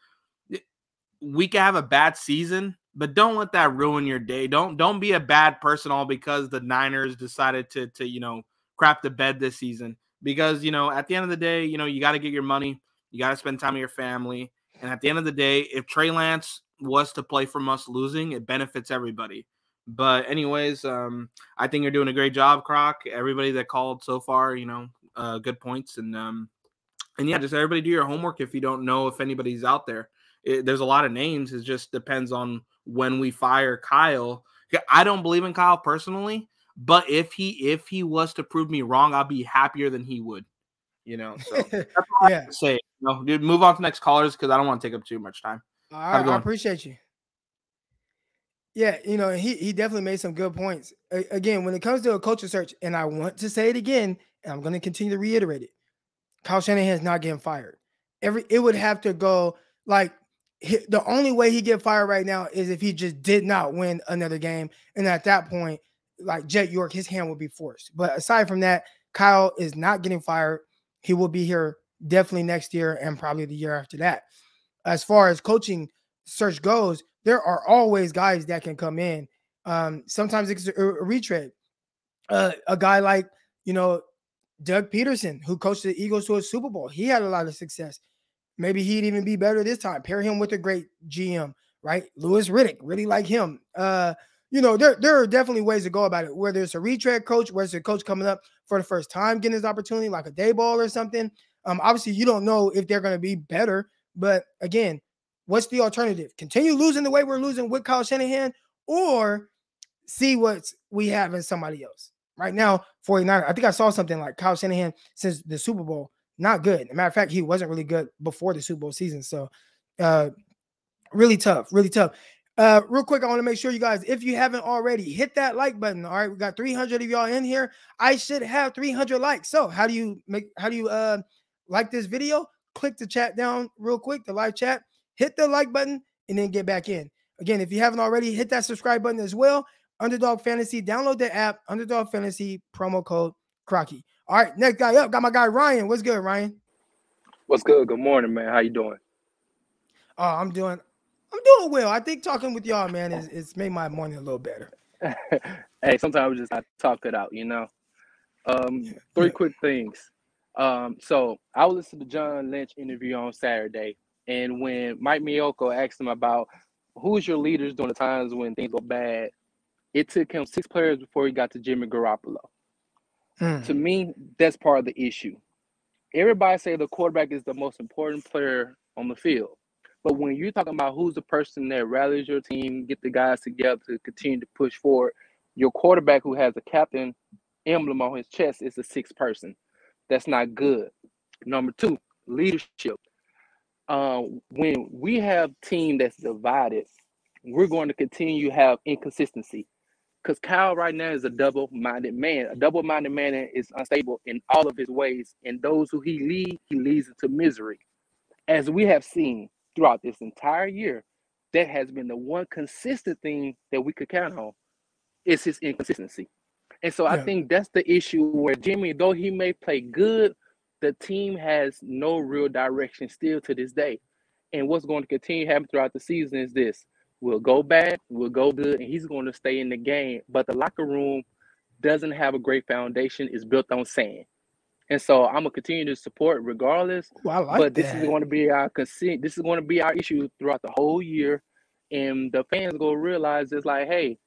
we can have a bad season, but don't let that ruin your day. Don't don't be a bad person all because the Niners decided to to you know crap the bed this season because you know at the end of the day, you know you got to get your money, you got to spend time with your family, and at the end of the day, if Trey Lance was to play from us losing, it benefits everybody. But anyways, um, I think you're doing a great job, Croc. Everybody that called so far, you know, uh, good points, and um, And yeah, just everybody do your homework if you don't know if anybody's out there. It, there's a lot of names. It just depends on when we fire Kyle. I don't believe in Kyle personally, but if he if he was to prove me wrong, I'd be happier than he would. You know, so yeah. say you know, dude, move on to next callers because I don't want to take up too much time. All right, I appreciate you. Yeah, you know, he he definitely made some good points. A- again, when it comes to a culture search, and I want to say it again, and I'm going to continue to reiterate it. Kyle Shanahan is not getting fired. Every it would have to go like he, the only way he get fired right now is if he just did not win another game, and at that point, like Jed York, his hand would be forced. But aside from that, Kyle is not getting fired. He will be here definitely next year and probably the year after that. As far as coaching search goes, there are always guys that can come in. Um, sometimes it's a, a retread. Uh, a guy like you know Doug Pederson, who coached the Eagles to a Super Bowl, he had a lot of success. Maybe he'd even be better this time. Pair him with a great GM, right? Louis Riddick, really like him. Uh, you know, there, there are definitely ways to go about it. Whether it's a retread coach, whether it's a coach coming up for the first time getting his opportunity, like a day ball or something. Um, obviously, you don't know if they're going to be better, but again, what's the alternative? Continue losing the way we're losing with Kyle Shanahan, or see what we have in somebody else. Right now, 49. I think I saw something like Kyle Shanahan since the Super Bowl, not good. Matter of fact, he wasn't really good before the Super Bowl season. So, uh, really tough, really tough. Uh, real quick, I want to make sure you guys, if you haven't already, hit that like button. All right, we got 300 of y'all in here. I should have 300 likes. So, how do you make? How do you uh like this video? Click the chat down real quick, the live chat. Hit the like button and then get back in. Again, if you haven't already, hit that subscribe button as well. Underdog Fantasy, download the app. Underdog Fantasy promo code Crocky. All right, next guy up, got my guy Ryan. What's good, Ryan? What's good? Good morning, man. How you doing? Oh, I'm doing I'm doing well. I think talking with y'all, man, is it's made my morning a little better. hey, sometimes we just I talk it out, you know. Um, three quick things. Um, so I was listening to John Lynch interview on Saturday, and when Mike Miyoko asked him about who's your leaders during the times when things go bad, it took him six players before he got to Jimmy Garoppolo. Hmm. To me, that's part of the issue. Everybody say the quarterback is the most important player on the field. But when you're talking about who's the person that rallies your team, get the guys together to continue to push forward, your quarterback who has a captain emblem on his chest is a sixth person. That's not good. Number two, leadership. Uh, when we have team that's divided, we're going to continue to have inconsistency. Because Kyle right now is a double-minded man. A double-minded man is unstable in all of his ways, and those who he leads, he leads into misery. As we have seen, throughout this entire year, that has been the one consistent thing that we could count on is his inconsistency. And so yeah. I think that's the issue where Jimmy, though he may play good, the team has no real direction still to this day. And what's going to continue to happen throughout the season is this we'll go bad, we'll go good, and he's going to stay in the game. But the locker room doesn't have a great foundation, it's built on sand. And so I'm gonna continue to support regardless. Well, like but this that. is going to be our consent. This is going to be our issue throughout the whole year, and the fans gonna realize it's like, hey,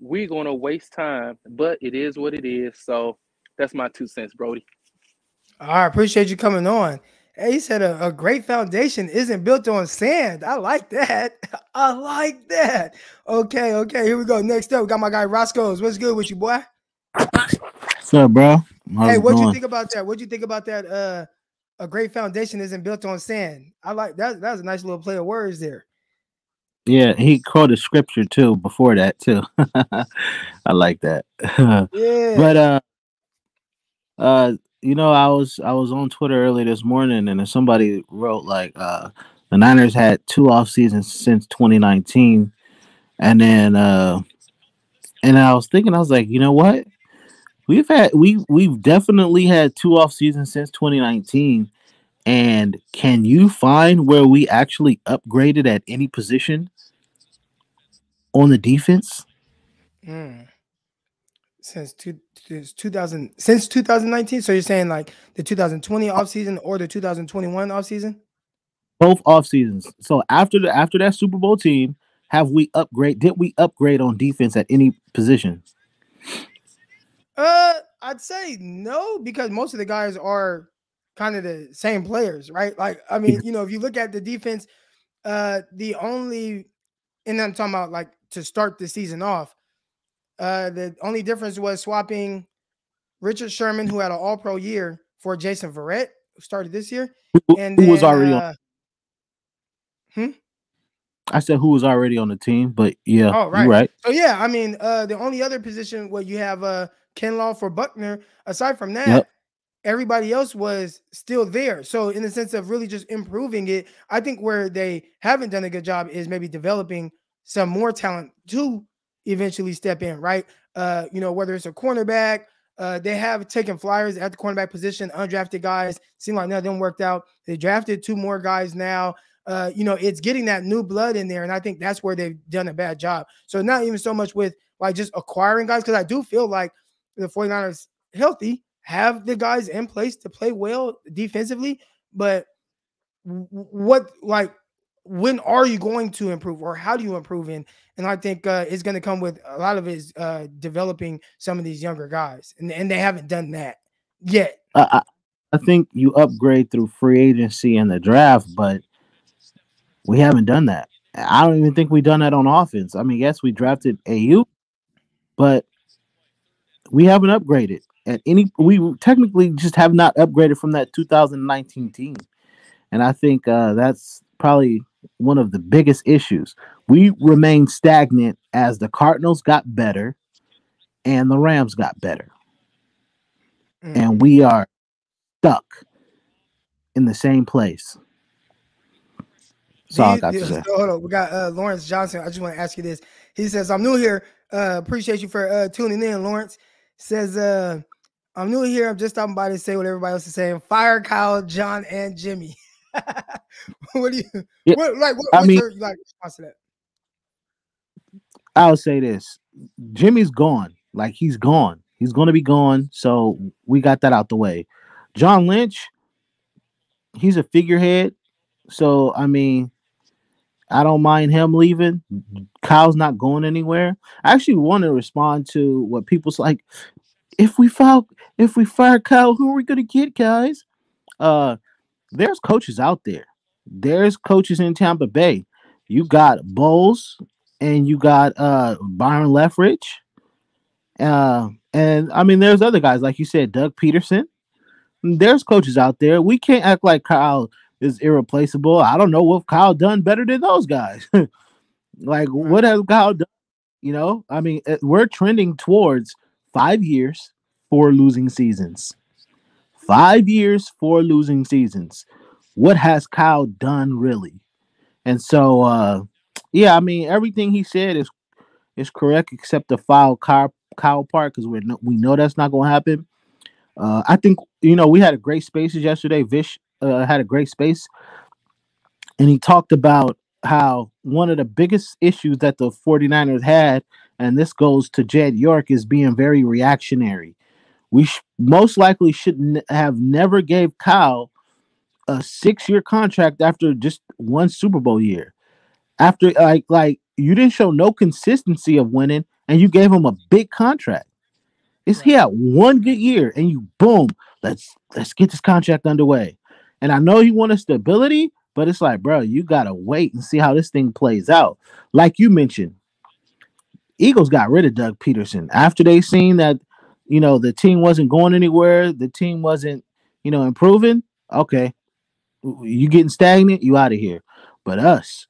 we're gonna waste time, but it is what it is. So that's my two cents, Brody. I appreciate you coming on. Hey, he said a, a great foundation isn't built on sand. I like that. I like that. Okay, okay. Here we go. Next up, we got my guy Roscoe's. What's good with you, boy? What's up, bro? How's hey, what'd you think about that? What'd you think about that? Uh, a great foundation isn't built on sand. I like that. That was a nice little play of words there. Yeah, he quoted scripture too before that too. I like that. yeah. But uh, uh, you know, I was I was on Twitter early this morning, and somebody wrote like uh, the Niners had two off seasons since 2019, and then uh, and I was thinking, I was like, you know what? We've had we we've definitely had two off seasons since 2019. And can you find where we actually upgraded at any position on the defense? Mm. Since, two, since 2000 since 2019 so you're saying like the 2020 off season or the 2021 off season both off seasons so after the after that super bowl team have we upgrade did we upgrade on defense at any position? Uh, I'd say no because most of the guys are kind of the same players, right? Like, I mean, you know, if you look at the defense, uh, the only, and I'm talking about like to start the season off, uh, the only difference was swapping Richard Sherman, who had an All Pro year, for Jason Verrett, who started this year, and who was already on? uh, hmm? I said who was already on the team, but yeah, Oh, right. right. So yeah, I mean, uh, the only other position where you have uh Kinlaw for Buckner, aside from that, Yep. everybody else was still there. So in the sense of really just improving it, I think where they haven't done a good job is maybe developing some more talent to eventually step in, right? Uh, you know, whether it's a cornerback, uh, they have taken flyers at the cornerback position, undrafted guys. Seem like none of them worked out. They drafted two more guys now. Uh, you know, it's getting that new blood in there, and I think that's where they've done a bad job. So not even so much with like just acquiring guys, because I do feel like the 49ers healthy have the guys in place to play well defensively, but what like when are you going to improve or how do you improve in and i think uh, it's going to come with a lot of is uh, developing some of these younger guys and, and they haven't done that yet I, I think you upgrade through free agency and the draft, but we haven't done that. I don't even think we've done that on offense. I mean, yes, we drafted AU, but we haven't upgraded. And any we technically just have not upgraded from that 2019 team. And I think uh, that's probably one of the biggest issues. We remain stagnant as the Cardinals got better and the Rams got better. Mm. And we are stuck in the same place. All I got to say. so hold on. We got uh, Lawrence Johnson. I just want to ask you this. He says, I'm new here. Uh, appreciate you for uh, tuning in, Lawrence. Says, uh, I'm new here. I'm just stopping by to say what everybody else is saying. Fire Kyle, John, and Jimmy. what do you Yeah, what like what, I mean, your, like response to that? I'll say this. Jimmy's gone. Like he's gone. He's gonna be gone. So we got that out the way. John Lynch, he's a figurehead. So I mean, I don't mind him leaving. Kyle's not going anywhere. I actually want to respond to what people's like. If we file, if we fire Kyle, who are we gonna get, guys? Uh, there's coaches out there. There's coaches in Tampa Bay. You got Bowles and you got uh Byron Leftwich. Uh, and I mean, there's other guys like you said, Doug Pederson. There's coaches out there. We can't act like Kyle is irreplaceable. I don't know what Kyle done better than those guys. like, what has Kyle done? You know, I mean, uh, we're trending towards five years, four losing seasons. Five years, four losing seasons. What has Kyle done really? And so, uh, yeah, I mean, everything he said is is correct except the foul Kyle, Kyle part because we we know that's not going to happen. Uh, I think you know we had a great spaces yesterday. Vish uh, had a great space, and he talked about how one of the biggest issues that the 49ers had, and this goes to Jed York, is being very reactionary. We sh- most likely should n- have never gave Kyle a six-year contract after just one Super Bowl year. After like like you didn't show no consistency of winning, and you gave him a big contract. It's he had one good year, and you boom, let's let's get this contract underway. And I know he wanted stability, but it's like, bro, you gotta wait and see how this thing plays out. Like you mentioned, Eagles got rid of Doug Pederson after they seen that, you know, the team wasn't going anywhere, the team wasn't, you know, improving. Okay, you getting stagnant, you out of here. But us,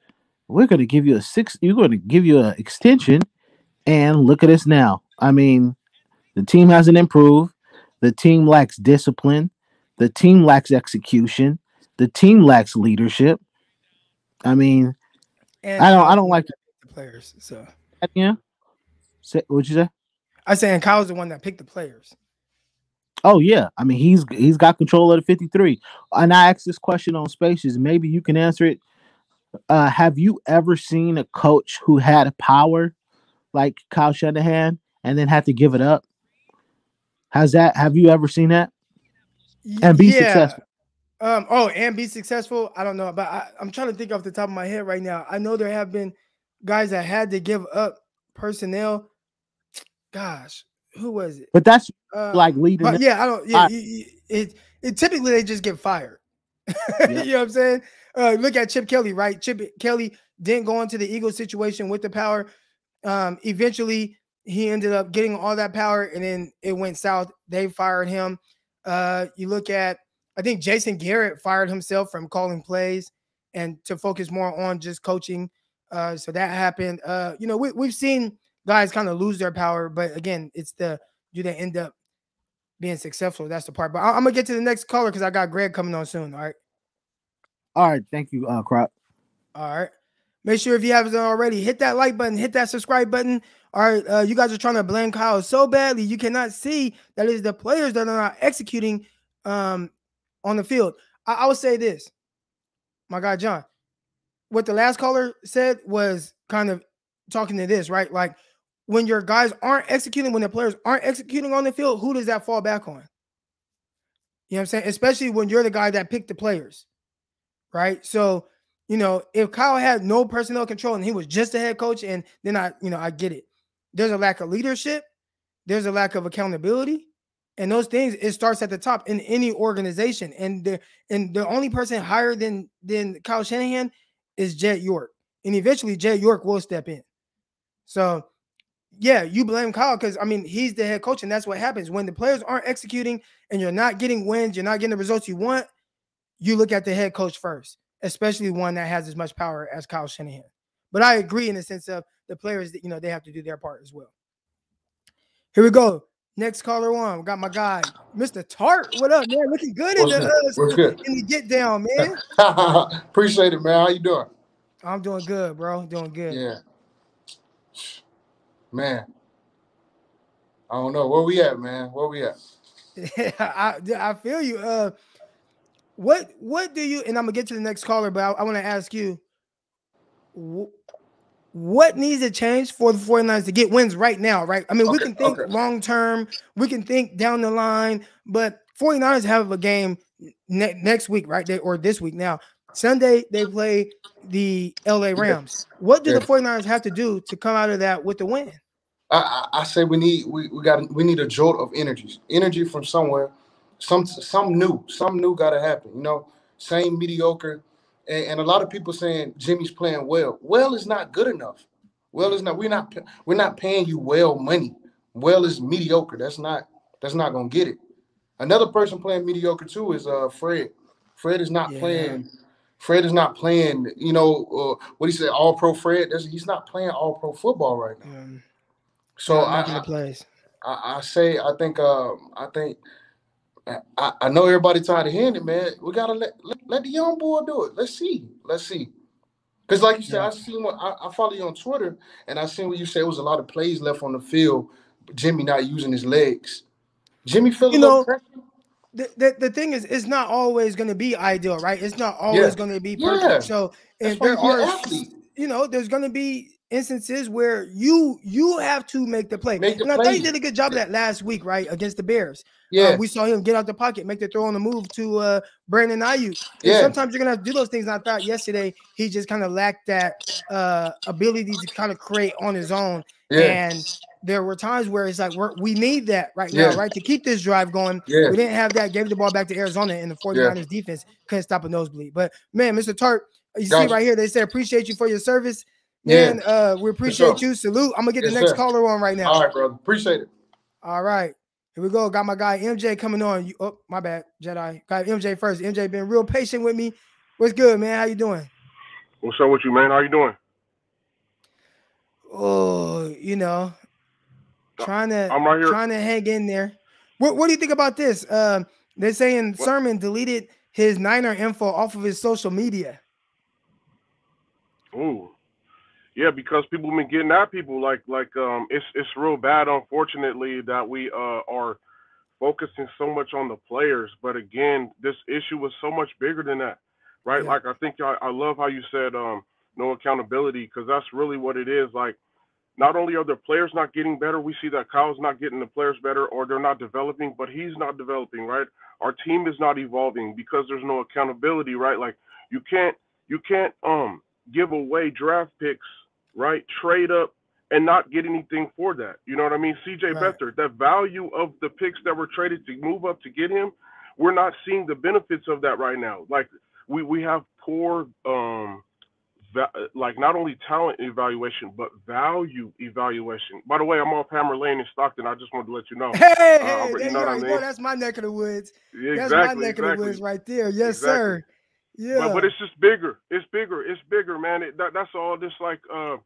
we're gonna give you a six, you're gonna give you an extension, and look at us now. I mean, the team hasn't improved. The team lacks discipline. The team lacks execution. The team lacks leadership. I mean, And I don't. I don't like one that picked the players. So. Yeah. Say, what'd you say? I say, and Kyle's the one that picked the players. Oh yeah. I mean, he's he's got control of the 53. And I asked this question on Spaces. Maybe you can answer it. Uh, have you ever seen a coach who had power like Kyle Shanahan and then had to give it up? Has that? Have you ever seen that? And be successful. Um, oh, and be successful. I don't know, but I, I'm trying to think off the top of my head right now. I know there have been guys that had to give up personnel. Gosh, who was it? But that's Uh, like leading. but yeah, I don't. Yeah, I- y- it it, typically they just get fired. Yeah. you know what I'm saying? Uh, look at Chip Kelly, right? Chip Kelly didn't go into the Eagles situation with the power. Um, eventually, he ended up getting all that power, and then it went south. They fired him. Uh, you look at, I think Jason Garrett fired himself from calling plays and to focus more on just coaching. Uh, so that happened. Uh, you know, we, we've seen guys kind of lose their power, but again, it's the do they end up being successful? That's the part. But I, am gonna get to the next caller because I got Greg coming on soon. All right. All right, thank you, uh, Croc. All right. Make sure if you haven't already, hit that like button, hit that subscribe button. All right, uh, you guys are trying to blame Kyle so badly, you cannot see that it is the players that are not executing um, on the field. I, I would say this, my guy John. What the last caller said was kind of talking to this, right? Like when your guys aren't executing, when the players aren't executing on the field, who does that fall back on? You know what I'm saying? Especially when you're the guy that picked the players, right? So you know, if Kyle had no personnel control and he was just a head coach, and then I, you know, I get it. There's a lack of leadership, there's a lack of accountability, and those things it starts at the top in any organization. And the and the only person higher than than Kyle Shanahan is Jed York, and eventually Jed York will step in. So, yeah, you blame Kyle because I mean he's the head coach, and that's what happens when the players aren't executing and you're not getting wins, you're not getting the results you want. You look at the head coach first especially one that has as much power as Kyle Shanahan. But I agree in the sense of the players that you know they have to do their part as well. Here we go. Next caller one. We got my guy, Mr. Tart. What up, man? Looking good in the, uh, What's good? in the get down, man. Appreciate it, man. How you doing? I'm doing good, bro. Doing good. Yeah. Man. I don't know. Where we at, man? Where we at? I I feel you. Uh what what do you and I'm gonna get to the next caller, but I, I want to ask you wh- what needs to change for the 49ers to get wins right now, right? I mean, we can think okay. long term, we can think down the line, but 49ers have a game ne- next week, right? They, or this week now. Sunday, they play the LA Rams. What do Yeah. the 49ers have to do to come out of that with the win? I, I, I say we need we, we got we need a jolt of energy, energy from somewhere, some some new, some new got to happen. You know, same mediocre, and, and a lot of people saying Jimmy's playing well. Well is not good enough. Well is not. We're not we're not paying you well money. Well is mediocre. That's not that's not gonna get it. Another person playing mediocre too is uh Fred. Fred is not Yeah. playing. Fred is not playing. You know uh, what he said? All pro Fred. He's not playing all pro football right now. Um, So I, I, plays. I, I say I think um I think I, I know everybody tired of hearing it, man. We gotta let, let let the young boy do it. Let's see. Let's see. Cause like you said, Yeah. I seen what I, I follow you on Twitter and I seen what you said it was a lot of plays left on the field. Jimmy not using his legs. Jimmy feel a You know, pressure. The, the, the thing is, it's not always going to be ideal, right? It's not always Yeah. going to be perfect. Yeah. So, and there you are, athlete. you know, there's going to be instances where you you have to make the play. Make the and I thought he did a good job of that last week, right, against the Bears. Yeah. Uh, we saw him get out the pocket, make the throw on the move to uh, Brandon Aiyuk. And Yeah. sometimes you're gonna have to do those things. And I thought yesterday he just kind of lacked that uh, ability to kind of create on his own. Yeah. And there were times where it's like we're, we need that right Yeah. now, right, to keep this drive going. Yeah. We didn't have that. Gave the ball back to Arizona, and the 49ers defense couldn't stop a nosebleed. But man, Mr. Tart, you see right here, they say appreciate you for your service. Yeah. Man, uh, we appreciate sure. you. Salute. I'm gonna get Yes, the next sir. caller on right now. All right, brother. Appreciate it. All right. Here we go. Got my guy MJ coming on. You, oh, my bad, Jedi. Got MJ first. MJ been real patient with me. What's good, man? How you doing? What's up with you, man? How you doing? Oh, you know, trying to I'm right here. trying to hang in there. What What do you think about this? Um, they're saying What? Sermon deleted his Niner info off of his social media. Ooh, yeah, because people been getting at people like like um, it's it's real bad. Unfortunately, that we uh are focusing so much on the players, but again, this issue was so much bigger than that, right? Yeah. Like I think I, I love how you said um no accountability because that's really what it is. Like not only are the players not getting better, we see that Kyle's not getting the players better or they're not developing, but he's not developing, right? Our team is not evolving because there's no accountability, right? Like you can't you can't um give away draft picks, right? Trade up and not get anything for that. You know what I mean? CJ Right. Beathard, that value of the picks that were traded to move up to get him we're not seeing the benefits of that right now. Like we we have poor um like not only talent evaluation but value evaluation. By the way, I'm off Hammer Lane in Stockton. I just wanted to let you know. Hey, Uh, hey, you you know what I mean? That's my neck of the woods. Yeah, exactly, That's my neck of the woods right there. Yes, Exactly. sir. Yeah. But, but it's just bigger. It's bigger. It's bigger, man. It, that, that's all. Just like, uh,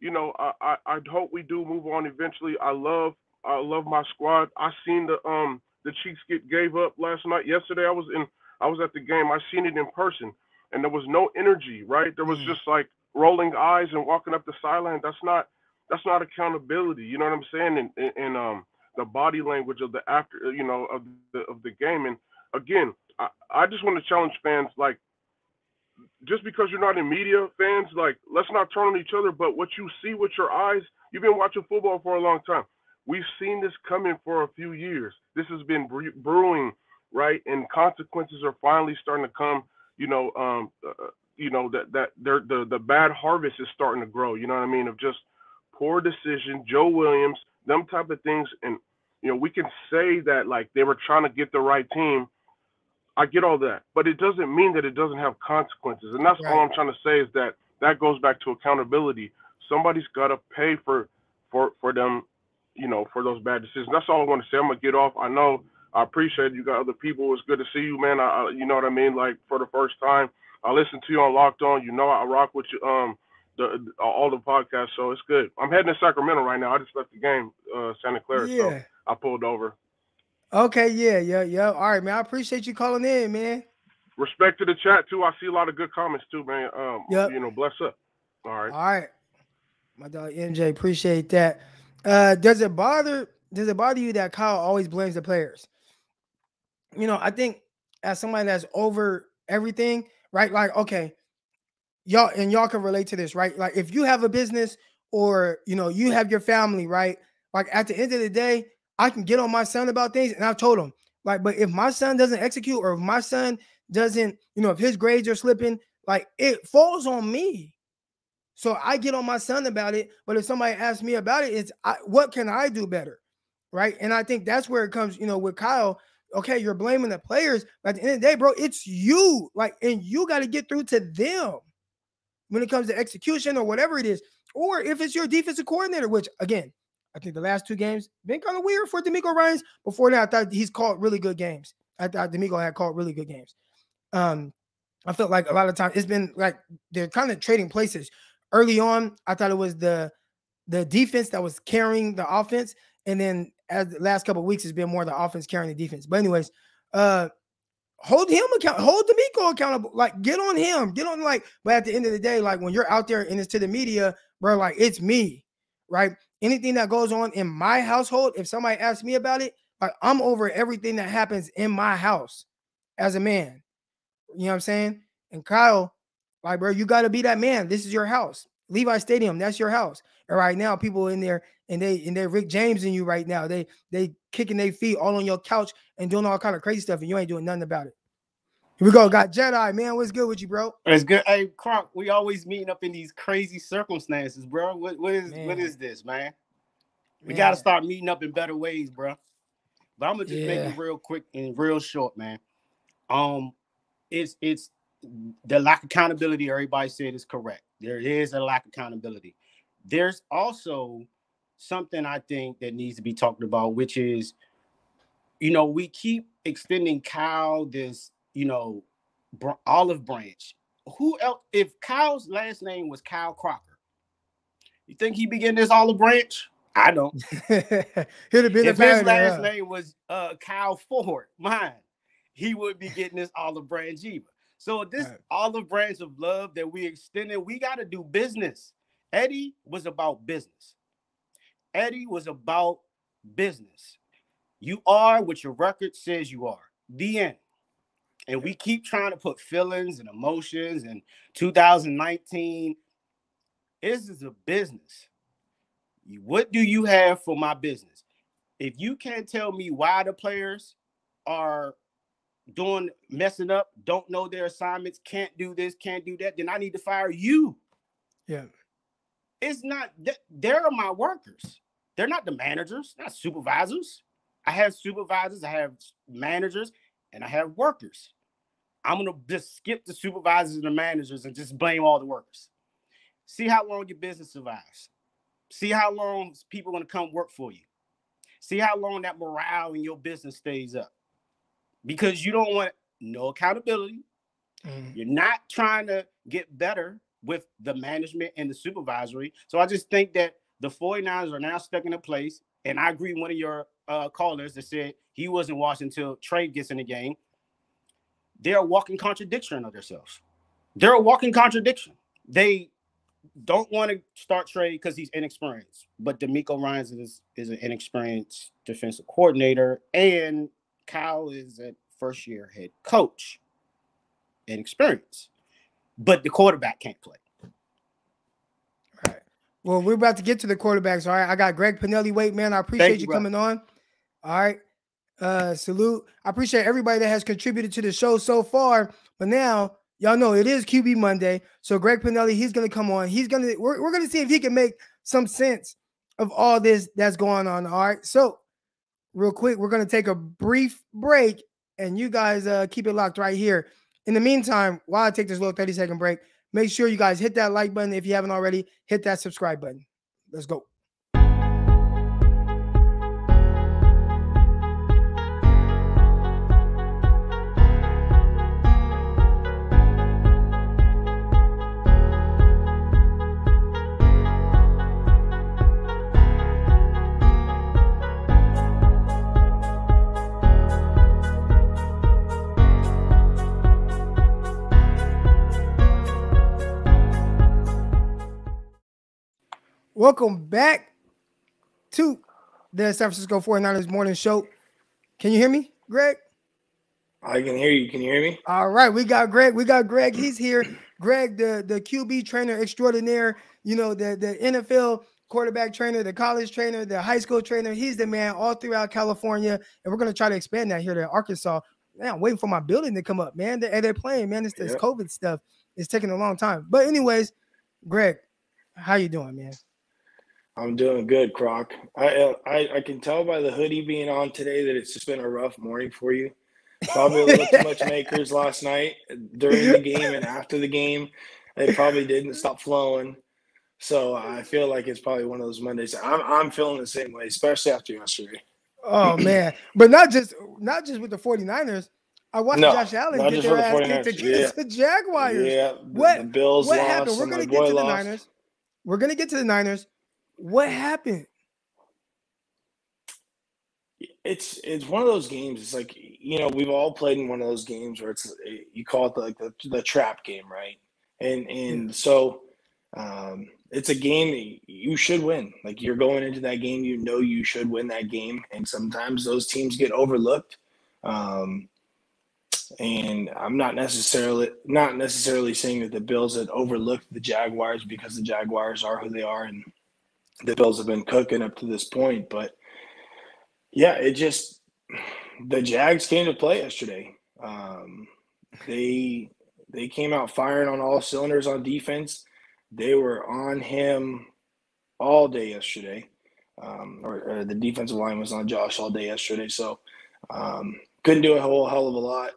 you know, I, I I hope we do move on eventually. I love I love my squad. I seen the um the Cheeks get gave up last night. Yesterday, I was in I was at the game. I seen it in person, and there was no energy. Right, there was Mm. just like rolling eyes and walking up the sideline. That's not that's not accountability. You know what I'm saying? And and, and um the body language of the after you know of the of the game. And again, I, I just want to challenge fans like just because you're not in media fans, like let's not turn on each other. But what you see with your eyes, you've been watching football for a long time. We've seen this coming for a few years. This has been brewing, right? And consequences are finally starting to come. You know, um, uh, you know that that they're, the the bad harvest is starting to grow. You know what I mean? Of just poor decision, Joe Williams, them type of things, and you know we can say that like they were trying to get the right team. I get all that, but it doesn't mean that it doesn't have consequences. And that's all I'm trying to say is that that goes back to accountability. Somebody's got to pay for for for them, you know, for those bad decisions. That's all I want to say. I'm gonna get off. I know I appreciate you got other people. It's good to see you, man. I, you know what I mean. Like for the first time, I listened to you on Locked On. You know I rock with you. Um, the, all the podcasts, so it's good. I'm heading to Sacramento right now. I just left the game, uh, Santa Clara, so yeah. I pulled over. Okay. Yeah. Yeah. Yeah. All right, man. I appreciate you calling in, man. Respect to the chat too. I see a lot of good comments too, man. Um, Yep. you know, bless up. All right. All right. My dog MJ, appreciate that. Uh, does it bother does it bother you that Kyle always blames the players? You know, I think as somebody that's over everything, right? Like, okay, y'all and y'all can relate to this, right? Like if you have a business or you know you have your family, right? Like at the end of the day, I can get on my son about things, and I've told him, like, but if my son doesn't execute or if my son doesn't, you know, if his grades are slipping, like it falls on me. So I get on my son about it. But if somebody asks me about it, it's I, what can I do better? Right. And I think that's where it comes, you know, with Kyle. Okay, you're blaming the players. But at the end of the day, bro, it's you. Like, and you got to get through to them when it comes to execution or whatever it is. Or if it's your defensive coordinator, which again, I think the last two games been kind of weird for DeMeco Ryans. Before that, I thought he's called really good games. I thought DeMeco had called really good games. Um, I felt like a lot of times it's been like they're kind of trading places. Early on, I thought it was the the defense that was carrying the offense, and then as the last couple of weeks, it's been more the offense carrying the defense. But anyways, uh, hold him account, hold DeMeco accountable. Like get on him, get on like. But at the end of the day, like when you're out there and it's to the media, bro, like it's me, right? Anything that goes on in my household, if somebody asks me about it, like I'm over everything that happens in my house as a man. You know what I'm saying? And Kyle, like, bro, you got to be that man. This is your house. Levi Stadium, that's your house. Right now, people in there and they and they're Rick James in you right now. They they kicking their feet all on your couch and doing all kind of crazy stuff, and you ain't doing nothing about it. Here we go. Got Jedi, man. What's good with you, bro? It's good. Hey, Croc, we always meeting up in these crazy circumstances, bro. What, what is what Man. is this, man? We Man. got to start meeting up in better ways, bro. But I'm gonna just make it real quick and real short, man. Um, it's it's the lack of accountability. Everybody said is correct. There is a lack of accountability. There's also something I think that needs to be talked about, which is, you know, we keep extending Kyle this, you know, br- olive branch. Who else? If Kyle's last name was Kyle Crocker, you think he'd be getting this olive branch? I don't. He'd have been if his last name was uh Kyle Ford, mine, he would be getting this olive branch either. So this Right. olive branch of love that we extended, we got to do business. Eddie was about business. Eddie was about business. You are what your record says you are. The end. And we keep trying to put feelings and emotions and 2019. This is a business. What do you have for my business? If you can't tell me why the players are doing messing up, don't know their assignments, can't do this, can't do that, then I need to fire you. Yeah. It's not th- they're my workers. They're not the managers, not supervisors. I have supervisors, I have managers. and I have workers, I'm gonna just skip the supervisors and the managers and just blame all the workers. See how long your business survives. See how long people are gonna come work for you. See how long that morale in your business stays up. Because you don't want no accountability. Mm. You're not trying to get better with the management and the supervisory. So I just think that the 49ers are now stuck in a place. And I agree with one of your uh, callers that said he wasn't watching until Trey gets in the game. They're a walking contradiction of themselves. They're a walking contradiction. They don't want to start Trey because he's inexperienced, but DeMeco Ryans is, is an inexperienced defensive coordinator, and Kyle is a first year head coach, inexperienced, but the quarterback can't play. All right. Well, we're about to get to the quarterbacks. All right. I got Greg Pinelli. Wait, man. I appreciate you, you, coming on. All right. Uh salute. I appreciate everybody that has contributed to the show so far. But now y'all know it is QB Monday. So Greg Pinelli, he's gonna come on. He's gonna we're, we're gonna see if he can make some sense of all this that's going on. All right. So real quick, we're gonna take a brief break and you guys uh keep it locked right here. In the meantime, while I take this little 30 second break, make sure you guys hit that like button if you haven't already, hit that subscribe button. Let's go. Welcome back to the San Francisco 49ers morning show. Can you hear me, Greg? I can hear you. Can you hear me? All right, we got Greg. We got Greg. He's here. Greg, the, the QB trainer extraordinaire, you know, the, the NFL quarterback trainer, the college trainer, the high school trainer. He's the man all throughout California. And we're going to try to expand that here to Arkansas. Man, I'm waiting for my building to come up, man. They- And they're playing, man. It's this Yep. COVID stuff. It's taking a long time. But anyways, Greg, how you doing, man? I'm doing good, Croc. I, uh, I I can tell by the hoodie being on today that it's just been a rough morning for you. Probably a little too much makers last night during the game and after the game. They probably didn't stop flowing. So I feel like it's probably one of those Mondays. I'm I'm feeling the same way, especially after yesterday. Oh man, but not just not just with the 49ers. I watched No, Josh Allen get their the ass kicked 49ers. against the Jaguars. Yeah, the, What- the Bills what lost. happened? We're gonna get to the lost. Niners. We're gonna get to the Niners. What happened? it's it's one of those games. It's like you know we've all played in one of those games where it's you call it the, like the, the trap game, right? And and so um, it's a game that you should win. Like you're going into that game, you know you should win that game, and sometimes those teams get overlooked. Um, and I'm not necessarily not necessarily saying that the Bills had overlooked the Jaguars because the Jaguars are who they are, and the Bills have been cooking up to this point, but yeah, it just the Jags came to play yesterday. Um, they they came out firing on all cylinders on defense. They were on him all day yesterday, um, or, or the defensive line was on Josh all day yesterday. So um, couldn't do a whole hell of a lot.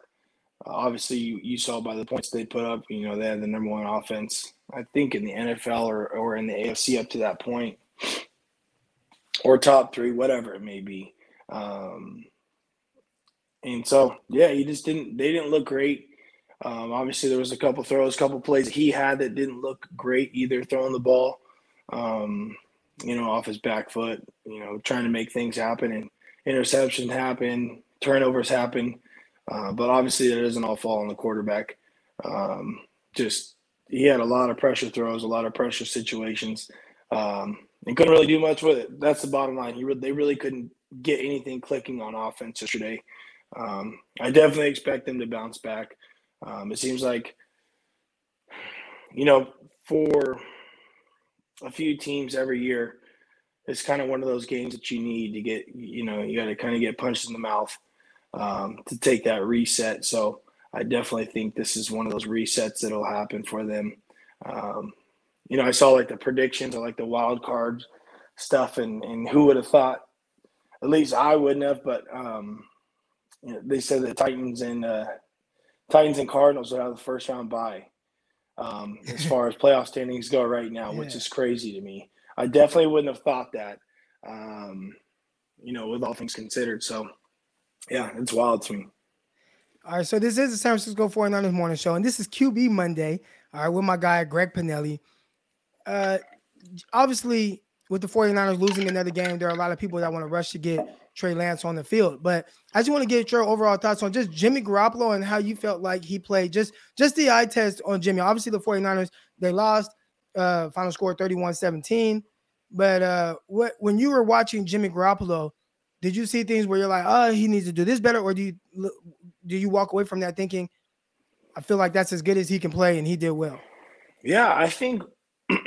Uh, obviously, you, you saw by the points they put up. You know they had the number one offense, I think, in the NFL or or in the AFC up to that point, or top three, whatever it may be. Um, and so, yeah, he just didn't. They didn't look great. Um, obviously, there was a couple throws, a couple plays he had that didn't look great either. Throwing the ball, um, you know, off his back foot. You know, trying to make things happen, and interceptions happen, turnovers happen. Uh, but obviously, that doesn't all fall on the quarterback. Um, just he had a lot of pressure throws, a lot of pressure situations, um, and couldn't really do much with it. That's the bottom line. He re- they really couldn't get anything clicking on offense yesterday. Um, I definitely expect them to bounce back. Um, it seems like, you know, for a few teams every year, it's kind of one of those games that you need to get, you know, you got to kind of get punched in the mouth um, to take that reset. So I definitely think this is one of those resets that'll happen for them. Um, you know, I saw like the predictions, I like the wild card stuff, and and who would have thought? At least I wouldn't have, but um, you know, they said the Titans and uh, Titans and Cardinals would have the first round bye um, as far as playoff standings go right now, which is crazy to me. I definitely wouldn't have thought that, um, you know, with all things considered. So, yeah, it's wild to me. All right, so this is the San Francisco 49ers morning show, and this is QB Monday. All right, with my guy Greg Pinelli. Uh obviously, with the 49ers losing another game, there are a lot of people that want to rush to get Trey Lance on the field. But I just want to get your overall thoughts on just Jimmy Garoppolo and how you felt like he played. Just just the eye test on Jimmy. Obviously, the 49ers, they lost, uh, final score 31-17. But uh what when you were watching Jimmy Garoppolo, did you see things where you're like, oh, he needs to do this better, or do you do you walk away from that thinking, I feel like that's as good as he can play and he did well? Yeah, I think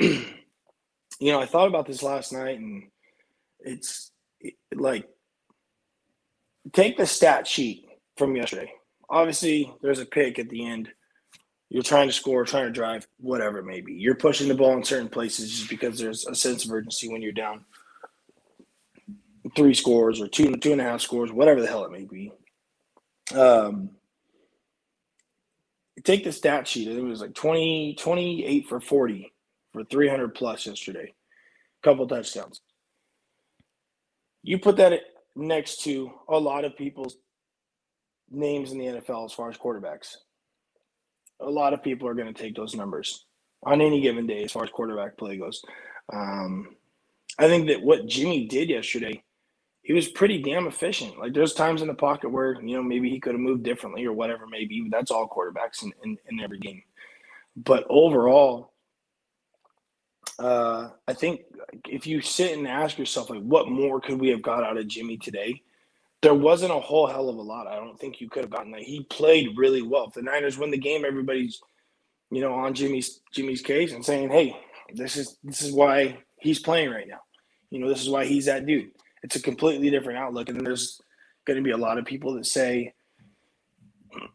you know, I thought about this last night and it's it- like take the stat sheet from yesterday. Obviously, there's a pick at the end. You're trying to score, trying to drive, whatever it may be. You're pushing the ball in certain places just because there's a sense of urgency when you're down three scores or two two and a half scores, whatever the hell it may be. Um, take the stat sheet. It was like 20, 28 for 40 for 300 plus yesterday. Couple touchdowns. You put that next to a lot of people's names in the NFL as far as quarterbacks. A lot of people are going to take those numbers on any given day as far as quarterback play goes. Um, I think that what Jimmy did yesterday, he was pretty damn efficient. Like there's times in the pocket where you know maybe he could have moved differently or whatever maybe. That's all quarterbacks in, in, in every game. But overall, uh, I think if you sit and ask yourself like, what more could we have got out of Jimmy today? There wasn't a whole hell of a lot. I don't think you could have gotten that. He played really well. If the Niners win the game, everybody's you know on Jimmy's Jimmy's case and saying, hey, this is this is why he's playing right now. You know, this is why he's that dude it's a completely different outlook. And there's going to be a lot of people that say,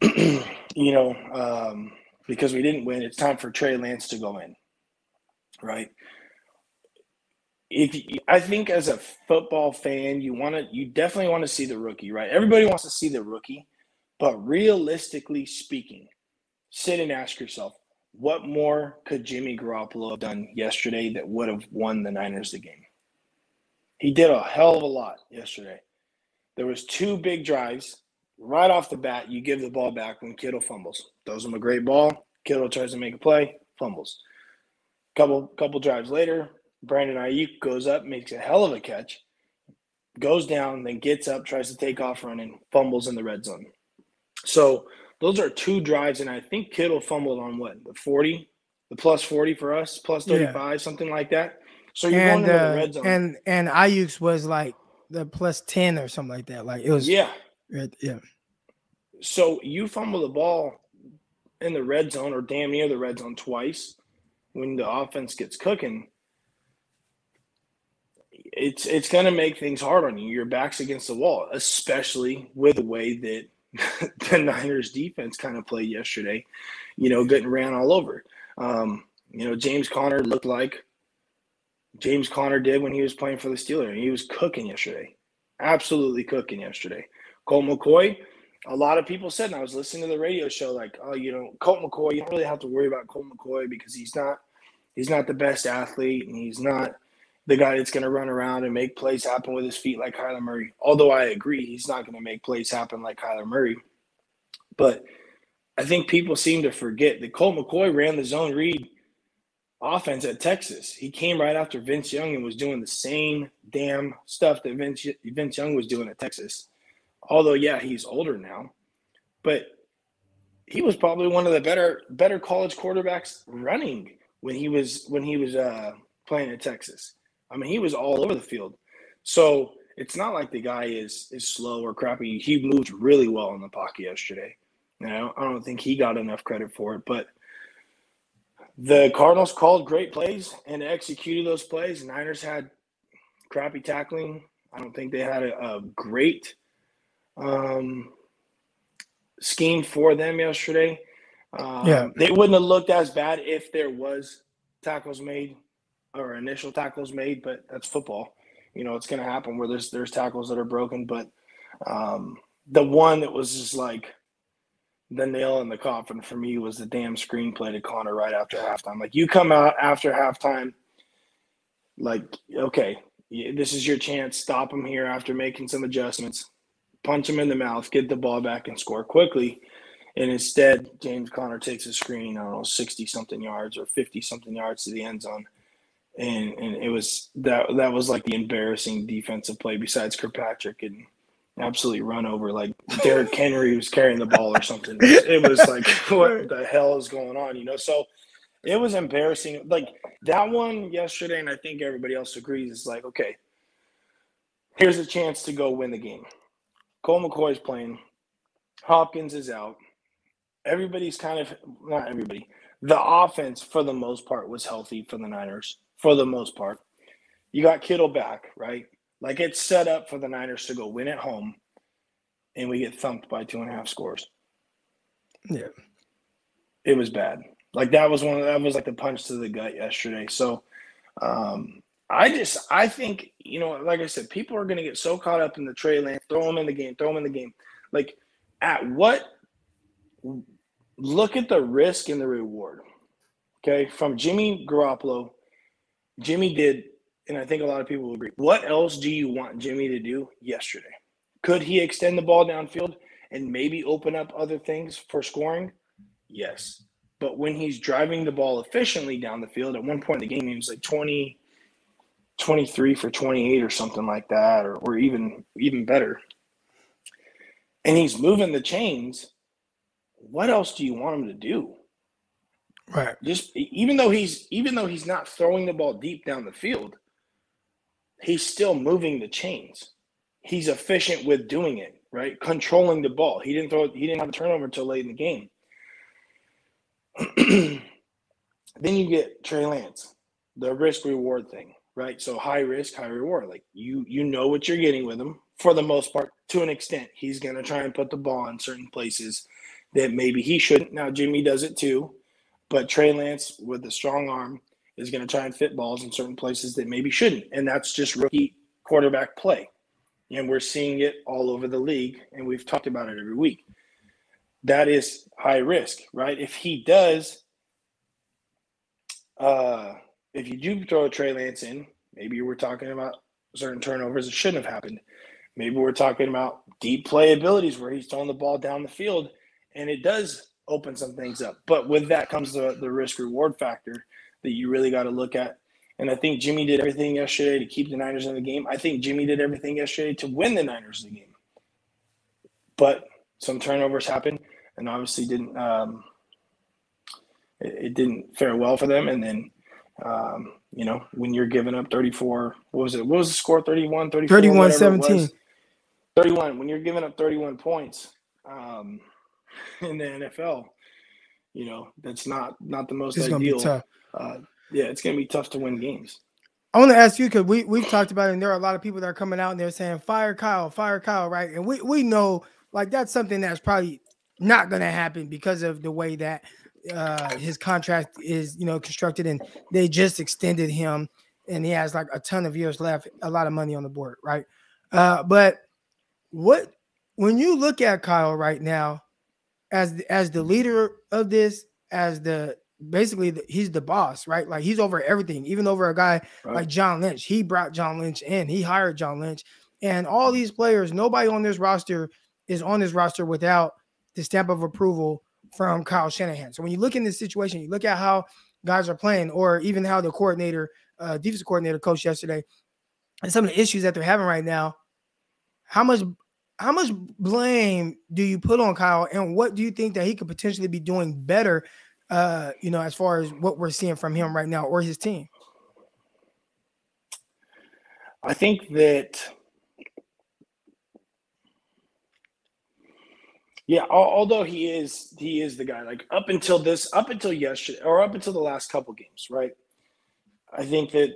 you know, um, because we didn't win, it's time for Trey Lance to go in, right? If you, I think as a football fan, you want to, you definitely want to see the rookie, right? Everybody wants to see the rookie, but realistically speaking, sit and ask yourself, what more could Jimmy Garoppolo have done yesterday that would have won the Niners the game? He did a hell of a lot yesterday. There was two big drives. Right off the bat, you give the ball back when Kittle fumbles. Throws him a great ball. Kittle tries to make a play, fumbles. Couple couple drives later, Brandon Aiyuk goes up, makes a hell of a catch, goes down, then gets up, tries to take off running, fumbles in the red zone. So those are two drives, and I think Kittle fumbled on what the forty, the plus forty for us, plus Yeah. thirty five, something like that. So you're And going into the uh, red zone. and and Aiyuk's was like the plus 10 or something like that. Like it was yeah. right- yeah. So you fumble the ball in the red zone or damn near the red zone twice when the offense gets cooking. It's it's going to make things hard on you. Your back's against the wall, especially with the way that the Niners defense kind of played yesterday. You know, getting ran all over. Um, you know, James Conner looked like James Conner did when he was playing for the Steelers. He was cooking yesterday, absolutely cooking yesterday. Colt McCoy, a lot of people said, and I was listening to the radio show, like, oh, you know, Colt McCoy, you don't really have to worry about Colt McCoy because he's not he's not the best athlete and he's not the guy that's going to run around and make plays happen with his feet like Kyler Murray. Although I agree, he's not going to make plays happen like Kyler Murray. But I think people seem to forget that Colt McCoy ran the zone read offense at Texas. He came right after Vince Young and was doing the same damn stuff that Vince Vince Young was doing at Texas. Although, yeah, he's older now, but he was probably one of the better better college quarterbacks running when he was when he was uh, playing at Texas. I mean, he was all over the field. So it's not like the guy is is slow or crappy. He moved really well in the pocket yesterday. Know, I don't think he got enough credit for it, but the Cardinals called great plays and executed those plays. Niners had crappy tackling. I don't think they had a, a great um, scheme for them yesterday. Um, Yeah. They wouldn't have looked as bad if there was tackles made or initial tackles made, but that's football. You know, it's going to happen where there's there's tackles that are broken, but um, the one that was just like the nail in the coffin for me was the damn screenplay to Conner right after halftime. Like you come out after halftime, like okay, this is your chance. Stop him here after making some adjustments. Punch him in the mouth, get the ball back, and score quickly. And instead, James Conner takes a screen, I don't know, 60 something yards or 50 something yards to the end zone. And and it was that that was like the embarrassing defensive play besides Kirkpatrick and absolutely run over like Derrick Henry was carrying the ball or something. It was like what the hell is going on, you know? So it was embarrassing. Like that one yesterday, and I think everybody else agrees, is like, okay, here's a chance to go win the game. Colt McCoy's playing. Hopkins is out everybody's kind of not everybody. The offense, for the most part, was healthy for the Niners. For the most part, you got Kittle back, right? Like it's set up for the Niners to go win at home, and we get thumped by two and a half scores. Yeah, it was bad. Like that was one. Of, that was like the punch to the gut yesterday. So, um, I just I think you know, like I said, people are going to get so caught up in the Trey Lance, throw him in the game, throw him in the game. Like, at what look at the risk and the reward. Okay, from Jimmy Garoppolo, Jimmy did, and I think a lot of people will agree. What else do you want Jimmy to do yesterday? Could he extend the ball downfield and maybe open up other things for scoring? Yes. But when he's driving the ball efficiently down the field, at one point in the game, he was like 20, 23 for 28 or something like that, or, or even even better. And he's moving the chains what else do you want him to do? Right. Just even though he's even though he's not throwing the ball deep down the field, he's still moving the chains. He's efficient with doing it, right? Controlling the ball. He didn't throw he didn't have a turnover until late in the game. then you get Trey Lance, the risk reward thing, right? So high risk, high reward. Like you you know what you're getting with him for the most part to an extent. He's going to try and put the ball in certain places that maybe he shouldn't. Now Jimmy does it too, but Trey Lance with a strong arm is going to try and fit balls in certain places that maybe shouldn't, and that's just rookie quarterback play. And we're seeing it all over the league, and we've talked about it every week. That is high risk, right? If he does, uh, if you do throw a Trey Lance in, maybe we're talking about certain turnovers that shouldn't have happened. Maybe we're talking about deep play abilities where he's throwing the ball down the field and it does open some things up. But with that comes the, the risk reward factor that you really got to look at. And I think Jimmy did everything yesterday to keep the Niners in the game. I think Jimmy did everything yesterday to win the Niners the game. But some turnovers happened, and obviously didn't um, it, it, didn't fare well for them. And then um, you know when you're giving up 34, what was it? What was the score? 31, 34, 31, 17. 31. When you're giving up 31 points. Um, in the NFL. You know, that's not not the most it's ideal. Gonna be tough. Uh, yeah, it's gonna be tough to win games. I want to ask you because we we've talked about it, and there are a lot of people that are coming out and they're saying fire Kyle, fire Kyle, right? And we we know like that's something that's probably not going to happen because of the way that uh, his contract is, you know, constructed, and they just extended him, and he has like a ton of years left, a lot of money on the board, right? Uh, but what when you look at Kyle right now, as as the leader of this, as the basically the, he's the boss, right? Like he's over everything, even over a guy right. like John Lynch. He brought John Lynch in. He hired John Lynch, and all these players. Nobody on this roster is on this roster without the stamp of approval from Kyle Shanahan. So when you look in this situation, you look at how guys are playing, or even how the coordinator, uh, defensive coordinator, coached yesterday, and some of the issues that they're having right now. How much how much blame do you put on Kyle, and what do you think that he could potentially be doing better? Uh, you know, as far as what we're seeing from him right now or his team. I think that, yeah. Although he is, he is the guy. Like up until this, up until yesterday, or up until the last couple games, right? I think that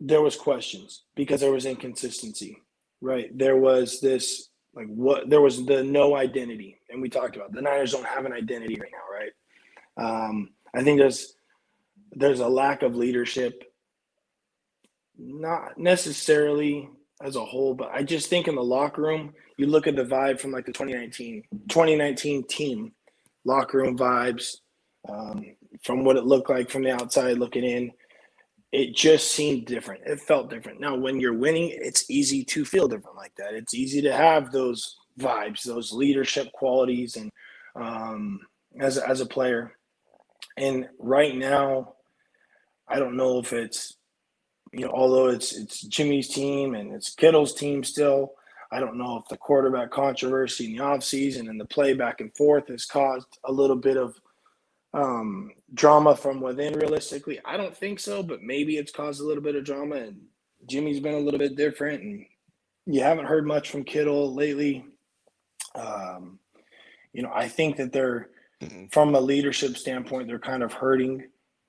there was questions because there was inconsistency right? There was this like what there was the no identity, and we talked about the Niners don't have an identity right now, right? Um, I think there's there's a lack of leadership, not necessarily as a whole, but I just think in the locker room, you look at the vibe from like the 2019 2019 team, locker room vibes, um, from what it looked like from the outside looking in, it just seemed different. It felt different. Now, when you're winning, it's easy to feel different like that. It's easy to have those vibes, those leadership qualities, and um, as as a player. And right now, I don't know if it's you know, although it's it's Jimmy's team and it's Kittle's team still. I don't know if the quarterback controversy in the offseason and the play back and forth has caused a little bit of um, drama from within. Realistically, I don't think so, but maybe it's caused a little bit of drama. And Jimmy's been a little bit different, and you haven't heard much from Kittle lately. Um, you know, I think that they're mm-hmm. from a leadership standpoint, they're kind of hurting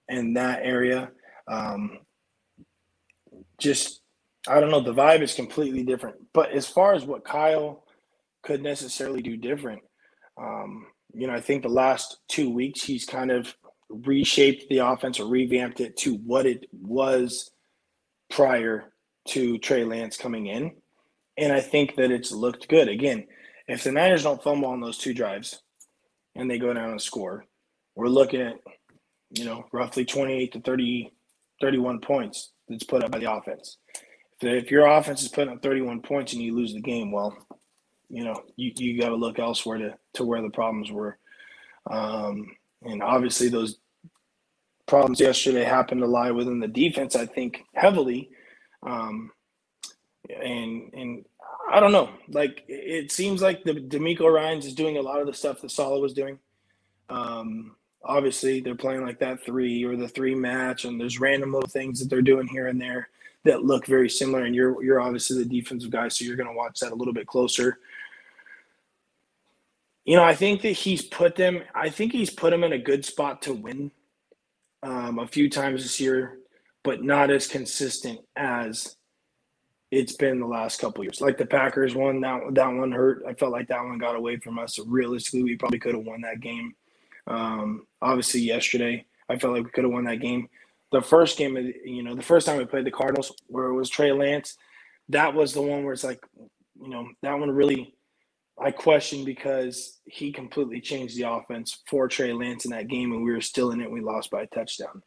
in that area. Um, just I don't know, the vibe is completely different. But as far as what Kyle could necessarily do different, um, you know, I think the last two weeks he's kind of reshaped the offense or revamped it to what it was prior to Trey Lance coming in. And I think that it's looked good. Again, if the Niners don't fumble on those two drives and they go down and score, we're looking at, you know, roughly 28 to 30, 31 points that's put up by the offense. If, your offense is putting up 31 points and you lose the game, well, you know, you, you got to look elsewhere to, to where the problems were. Um, and obviously, those problems yesterday happened to lie within the defense, I think, heavily. Um, and and I don't know. Like it seems like the DeMeco Ryans is doing a lot of the stuff that Saleh was doing. Um, obviously, they're playing like that three or the three match, and there's random little things that they're doing here and there that look very similar. And you're you're obviously the defensive guy, so you're going to watch that a little bit closer. You know, I think that he's put them. I think he's put them in a good spot to win um, a few times this year, but not as consistent as it's been the last couple years. Like the Packers one, that that one hurt. I felt like that one got away from us. So realistically, we probably could have won that game. Um, obviously, yesterday, I felt like we could have won that game. The first game, you know, the first time we played the Cardinals, where it was Trey Lance, that was the one where it's like, you know, that one really I question because he completely changed the offense for Trey Lance in that game, and we were still in it. We lost by a touchdown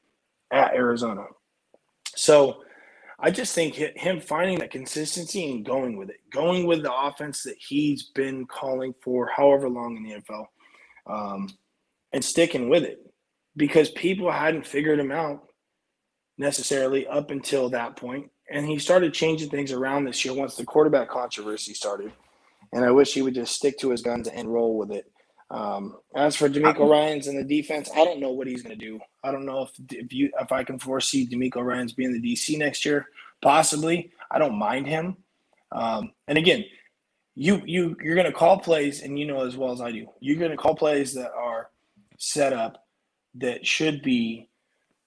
at Arizona. So I just think him finding that consistency and going with it, going with the offense that he's been calling for however long in the NFL, um, and sticking with it because people hadn't figured him out necessarily up until that point. And he started changing things around this year once the quarterback controversy started and I wish he would just stick to his guns and roll with it. Um, as for DeMeco Ryans and the defense, I don't know what he's going to do. I don't know if if you if I can foresee DeMeco Ryans being the DC next year. Possibly, I don't mind him. Um, and again, you you you're going to call plays, and you know as well as I do, you're going to call plays that are set up that should be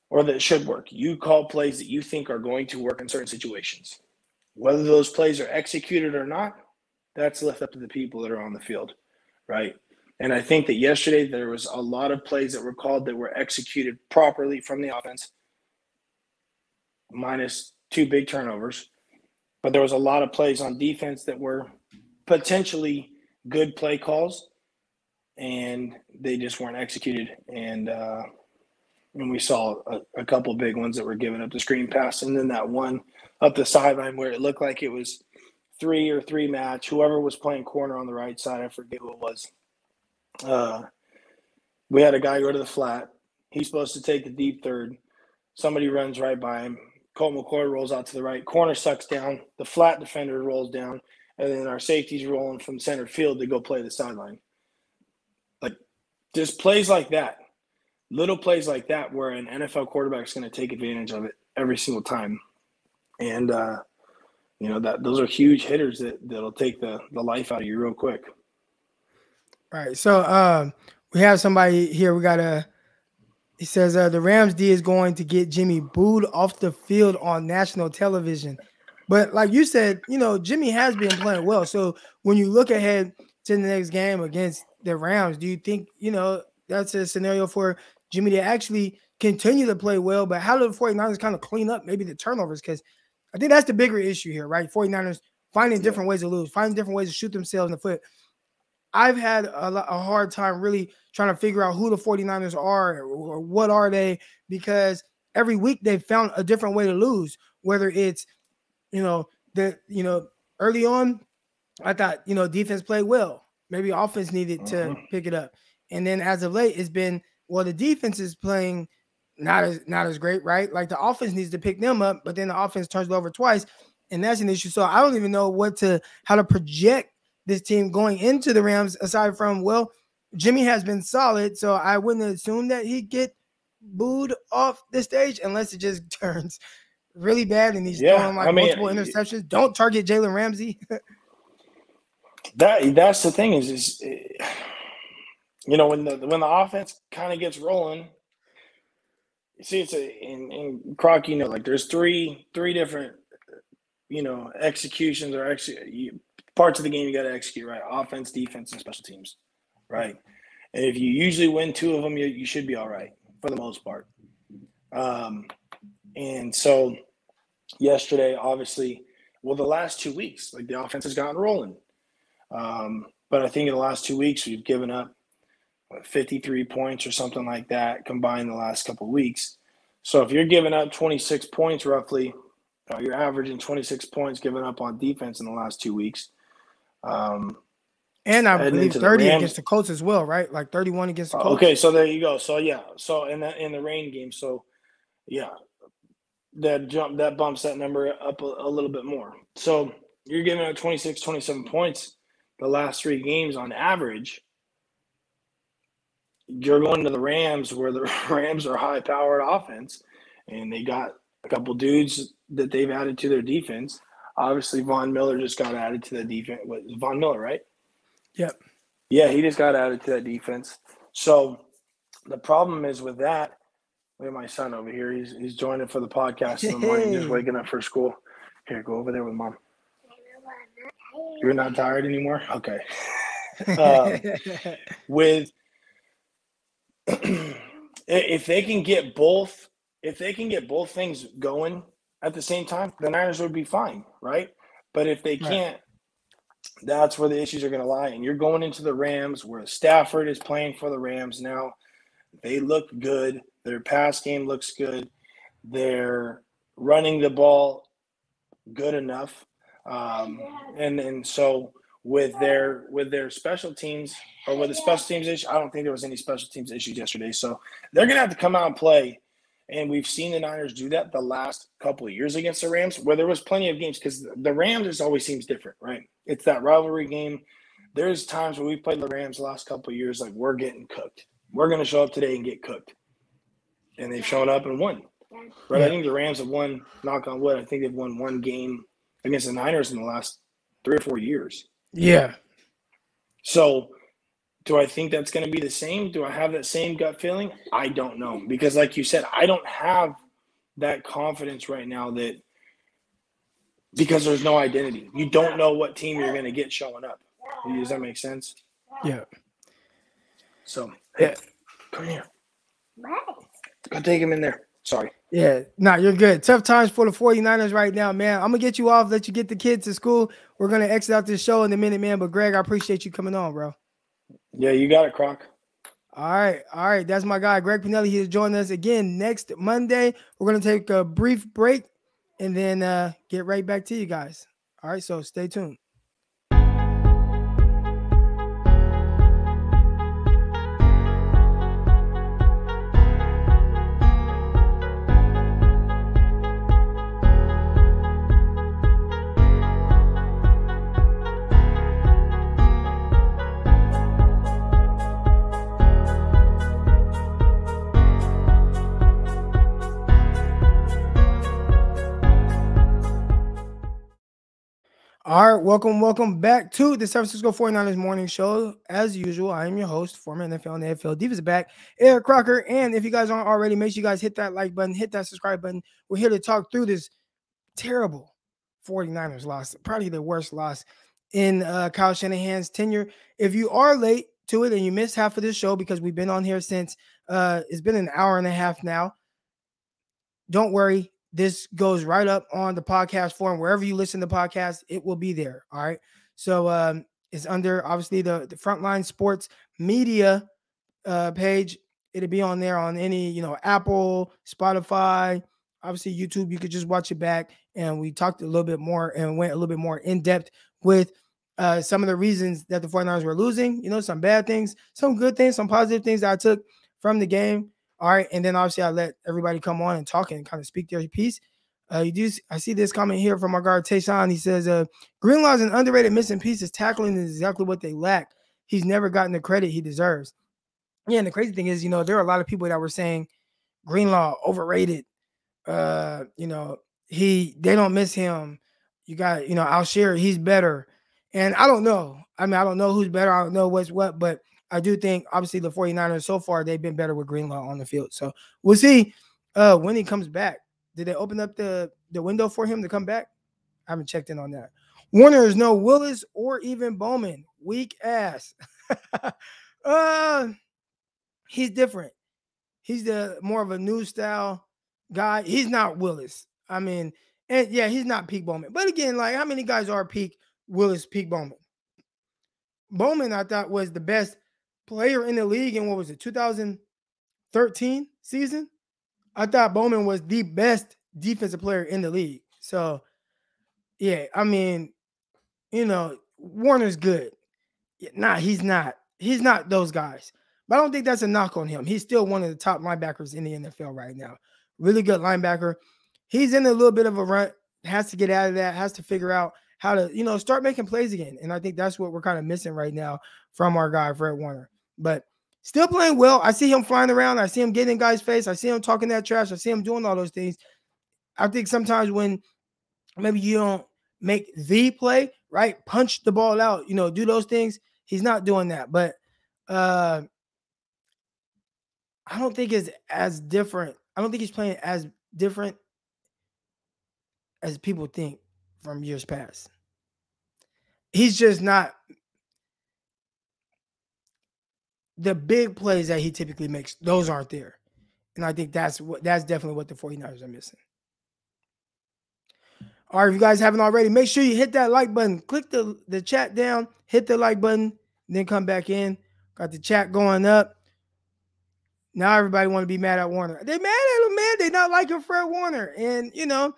or that should work. You call plays that you think are going to work in certain situations. Whether those plays are executed or not, that's left up to the people that are on the field, right? And I think that yesterday there was a lot of plays that were called that were executed properly from the offense, minus two big turnovers. But there was a lot of plays on defense that were potentially good play calls, and they just weren't executed. And uh, and we saw a, a couple big ones that were given up the screen pass, and then that one up the sideline where it looked like it was three or three match, whoever was playing corner on the right side, I forget who it was. Uh, we had a guy go to the flat. He's supposed to take the deep third. Somebody runs right by him. Colt McCoy rolls out to the right. Corner sucks down. The flat defender rolls down. And then our safety's rolling from center field to go play the sideline. Just plays like that, little plays like that, where an NFL quarterback is going to take advantage of it every single time. And uh, you know that those are huge hitters that that'll take the the life out of you real quick. All right, so um, we have somebody here. We got a. He says uh, the Rams D is going to get Jimmy booed off the field on national television, but like you said, you know Jimmy has been playing well. So when you look ahead to the next game against the Rams, do you think you know that's a scenario for Jimmy to actually continue to play well? But how do the 49ers kind of clean up maybe the turnovers? Because I think that's the bigger issue here, right? 49ers finding different ways to lose, finding different ways to shoot themselves in the foot. I've had a, a, hard time really trying to figure out who the 49ers are or what are they because every week they've found a different way to lose, whether it's, you know, the, you know, early on, I thought, you know, defense played well. Maybe offense needed to Mhm. pick it up. And then as of late, it's been, well, the defense is playing not as not as great, right? Like the offense needs to pick them up, but then the offense turns it over twice, and that's an issue. So I don't even know what to how to project this team going into the Rams. Aside from well, Jimmy has been solid, so I wouldn't assume that he'd get booed off the stage unless it just turns really bad and he's Yeah, throwing like I mean, multiple interceptions. Don't target Jalen Ramsey. That that's the thing is is you know when the when the offense kind of gets rolling. You see, it's a in in Croc. You know, like there's three three different you know executions or actually parts of the game you got to execute right: offense, defense, and special teams, right? And if you usually win two of them, you, you should be all right for the most part. Um, and so yesterday, obviously, well, the last two weeks, like the offense has gotten rolling. Um, but I think in the last two weeks, we've given up what, 53 points or something like that combined the last couple weeks. So if you're giving up 26 points roughly, uh, you're averaging 26 points given up on defense in the last two weeks. Um, and I believe into the 30 against the Colts as well, right? Like 31 against the Uh, Colts. Okay, so there you go. So yeah, so in the in the rain game, so yeah, that jump that bumps that number up a, a little bit more. So you're giving up 26, 27 points the last three games on average. You're going to the Rams where the Rams are high powered offense, and they got a couple dudes that they've added to their defense. Obviously, Von Miller just got added to the defense. What Von Miller, right? Yep. Yeah, he just got added to that defense. So the problem is with that. Look at my son over here. He's he's joining for the podcast in the morning, just waking up for school. Here, go over there with mom. You're not tired anymore? Okay. Um, with if they can get both, if they can get both things going at the same time, the Niners would be fine, right? But if they can't, that's where the issues are going to lie. And you're going into the Rams, where Stafford is playing for the Rams now. They look good. Their pass game looks good. They're running the ball good enough, um, and and so with their with their special teams or with the special teams issue, I don't think there was any special teams issues yesterday. So they're gonna have to come out and play. And we've seen the Niners do that the last couple of years against the Rams, where there was plenty of games because the Rams just always seems different, right? It's that rivalry game. There's times where we've played the Rams the last couple of years, like we're getting cooked. We're gonna show up today and get cooked. And they've shown up and won. Right. I think the Rams have won, knock on wood, I think they've won one game against the Niners in the last three or four years. yeah. So, do I think that's going to be the same? Do I have that same gut feeling? I don't know because, like you said, I don't have that confidence right now that because there's no identity. You don't know what team you're going to get showing up. Does that make sense? Yeah. So, Yeah. come here. Go take him in there. Sorry. Yeah, nah, you're good. Tough times for the 49ers right now, man. I'm gonna get you off, let you get the kids to school. We're gonna exit out this show in a minute, man. But Greg, I appreciate you coming on, bro. Yeah, you got it, Croc. All right, all right. That's my guy, Greg Pinelli. He's joining us again next Monday. We're gonna take a brief break and then uh get right back to you guys. All right, so stay tuned. All right, welcome, welcome back to the San Francisco 49ers morning show. As usual, I am your host, former NFL and AFL defensive back, Eric Crocker. And if you guys aren't already, make sure you guys hit that like button, hit that subscribe button. We're here to talk through this terrible 49ers loss, probably the worst loss in uh, Kyle Shanahan's tenure. If you are late to it and you missed half of this show because we've been on here since uh, it's been an hour and a half now, don't worry. This goes right up on the podcast forum wherever you listen to podcasts. It will be there. All right. So um, it's under obviously the the Frontline Sports Media uh, page. It'll be on there on any you know Apple, Spotify, obviously YouTube. You could just watch it back, and we talked a little bit more and went a little bit more in depth with uh, some of the reasons that the 49ers were losing. You know, some bad things, some good things, some positive things that I took from the game. All right, and then obviously I let everybody come on and talk and kind of speak their piece. Uh, you do. I see this comment here from our guard Tayshawn. He says, uh, "Greenlaw is an underrated missing piece. His tackling is exactly what they lack. He's never gotten the credit he deserves." Yeah, and the crazy thing is, you know, there are a lot of people that were saying Greenlaw overrated. Uh, you know, he they don't miss him. You got, you know, Alshire, he's better. And I don't know. I mean, I don't know who's better. I don't know what's what, but I do think obviously the 49ers so far they've been better with Greenlaw on the field. So we'll see uh when he comes back. Did they open up the the window for him to come back? I haven't checked in on that. Warner is no Willis or even Bowman. Weak ass. uh he's different. He's the more of a new style guy. He's not Willis. I mean, and yeah, he's not peak Bowman. But again, like how many guys are peak Willis, peak Bowman? Bowman, I thought, was the best player in the league in what was it, 2013 season? I thought Bowman was the best defensive player in the league. So, yeah, I mean, you know, Warner's good. Nah, he's not. He's not those guys. But I don't think that's a knock on him. He's still one of the top linebackers in the NFL right now. Really good linebacker. He's in a little bit of a rut. Has to get out of that. Has to figure out how to, you know, start making plays again. And I think that's what we're kind of missing right now from our guy, Fred Warner. But still playing well. I see him flying around. I see him getting in guys' face. I see him talking that trash. I see him doing all those things. I think sometimes when maybe you don't make the play, right? Punch the ball out, you know, do those things. He's not doing that. But uh I don't think it's as different. I don't think he's playing as different as people think from years past. He's just not the big plays that he typically makes, those aren't there. And I think that's what that's definitely what the 49ers are missing. All right, if you guys haven't already, make sure you hit that like button. Click the, the chat down, hit the like button, then come back in. Got the chat going up. Now everybody want to be mad at Warner. They mad at him, man. They not liking Fred Warner. And you know,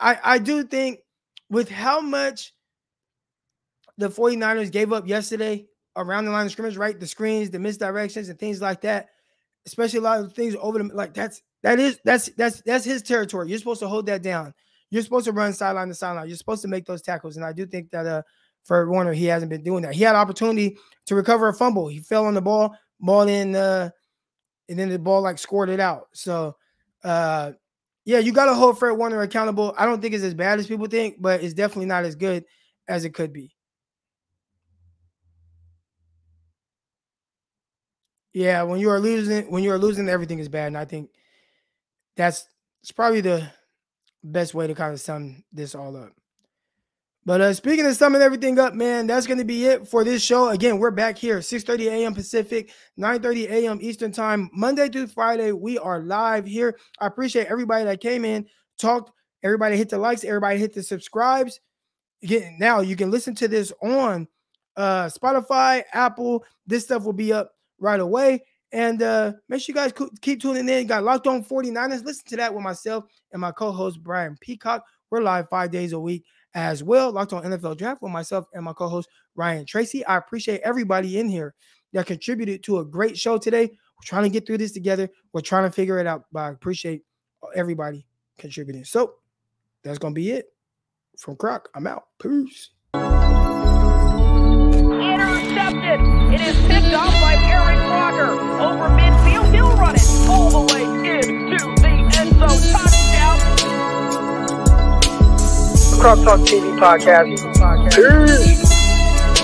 I, I do think with how much the 49ers gave up yesterday around the line of scrimmage, right? The screens, the misdirections, and things like that, especially a lot of things over them. Like that's that is that's that's that's his territory. You're supposed to hold that down. You're supposed to run sideline to sideline. You're supposed to make those tackles. And I do think that uh for Warner, he hasn't been doing that. He had opportunity to recover a fumble. He fell on the ball, ball in uh and then the ball like scored it out. So uh yeah, you got to hold Fred Warner accountable. I don't think it's as bad as people think, but it's definitely not as good as it could be. Yeah, when you are losing, when you are losing, everything is bad, and I think that's it's probably the best way to kind of sum this all up. But uh, speaking of summing everything up, man, that's going to be it for this show. Again, we're back here, 6:30 a.m. Pacific, 9:30 a.m. Eastern Time, Monday through Friday. We are live here. I appreciate everybody that came in, talked. Everybody hit the likes. Everybody hit the subscribes. Again, now you can listen to this on uh, Spotify, Apple. This stuff will be up right away. And uh, make sure you guys keep tuning in. You got Locked On 49ers. Listen to that with myself and my co-host Brian Peacock. We're live five days a week as well. Locked on NFL Draft with myself and my co-host Ryan Tracy. I appreciate everybody in here that contributed to a great show today. We're trying to get through this together. We're trying to figure it out, but I appreciate everybody contributing. So that's gonna be it from Croc. I'm out. Peace. It is picked off by Eric Crocker over midfield. He'll run it all the way into the end zone. Touchdown. Talk TV podcast. Peace.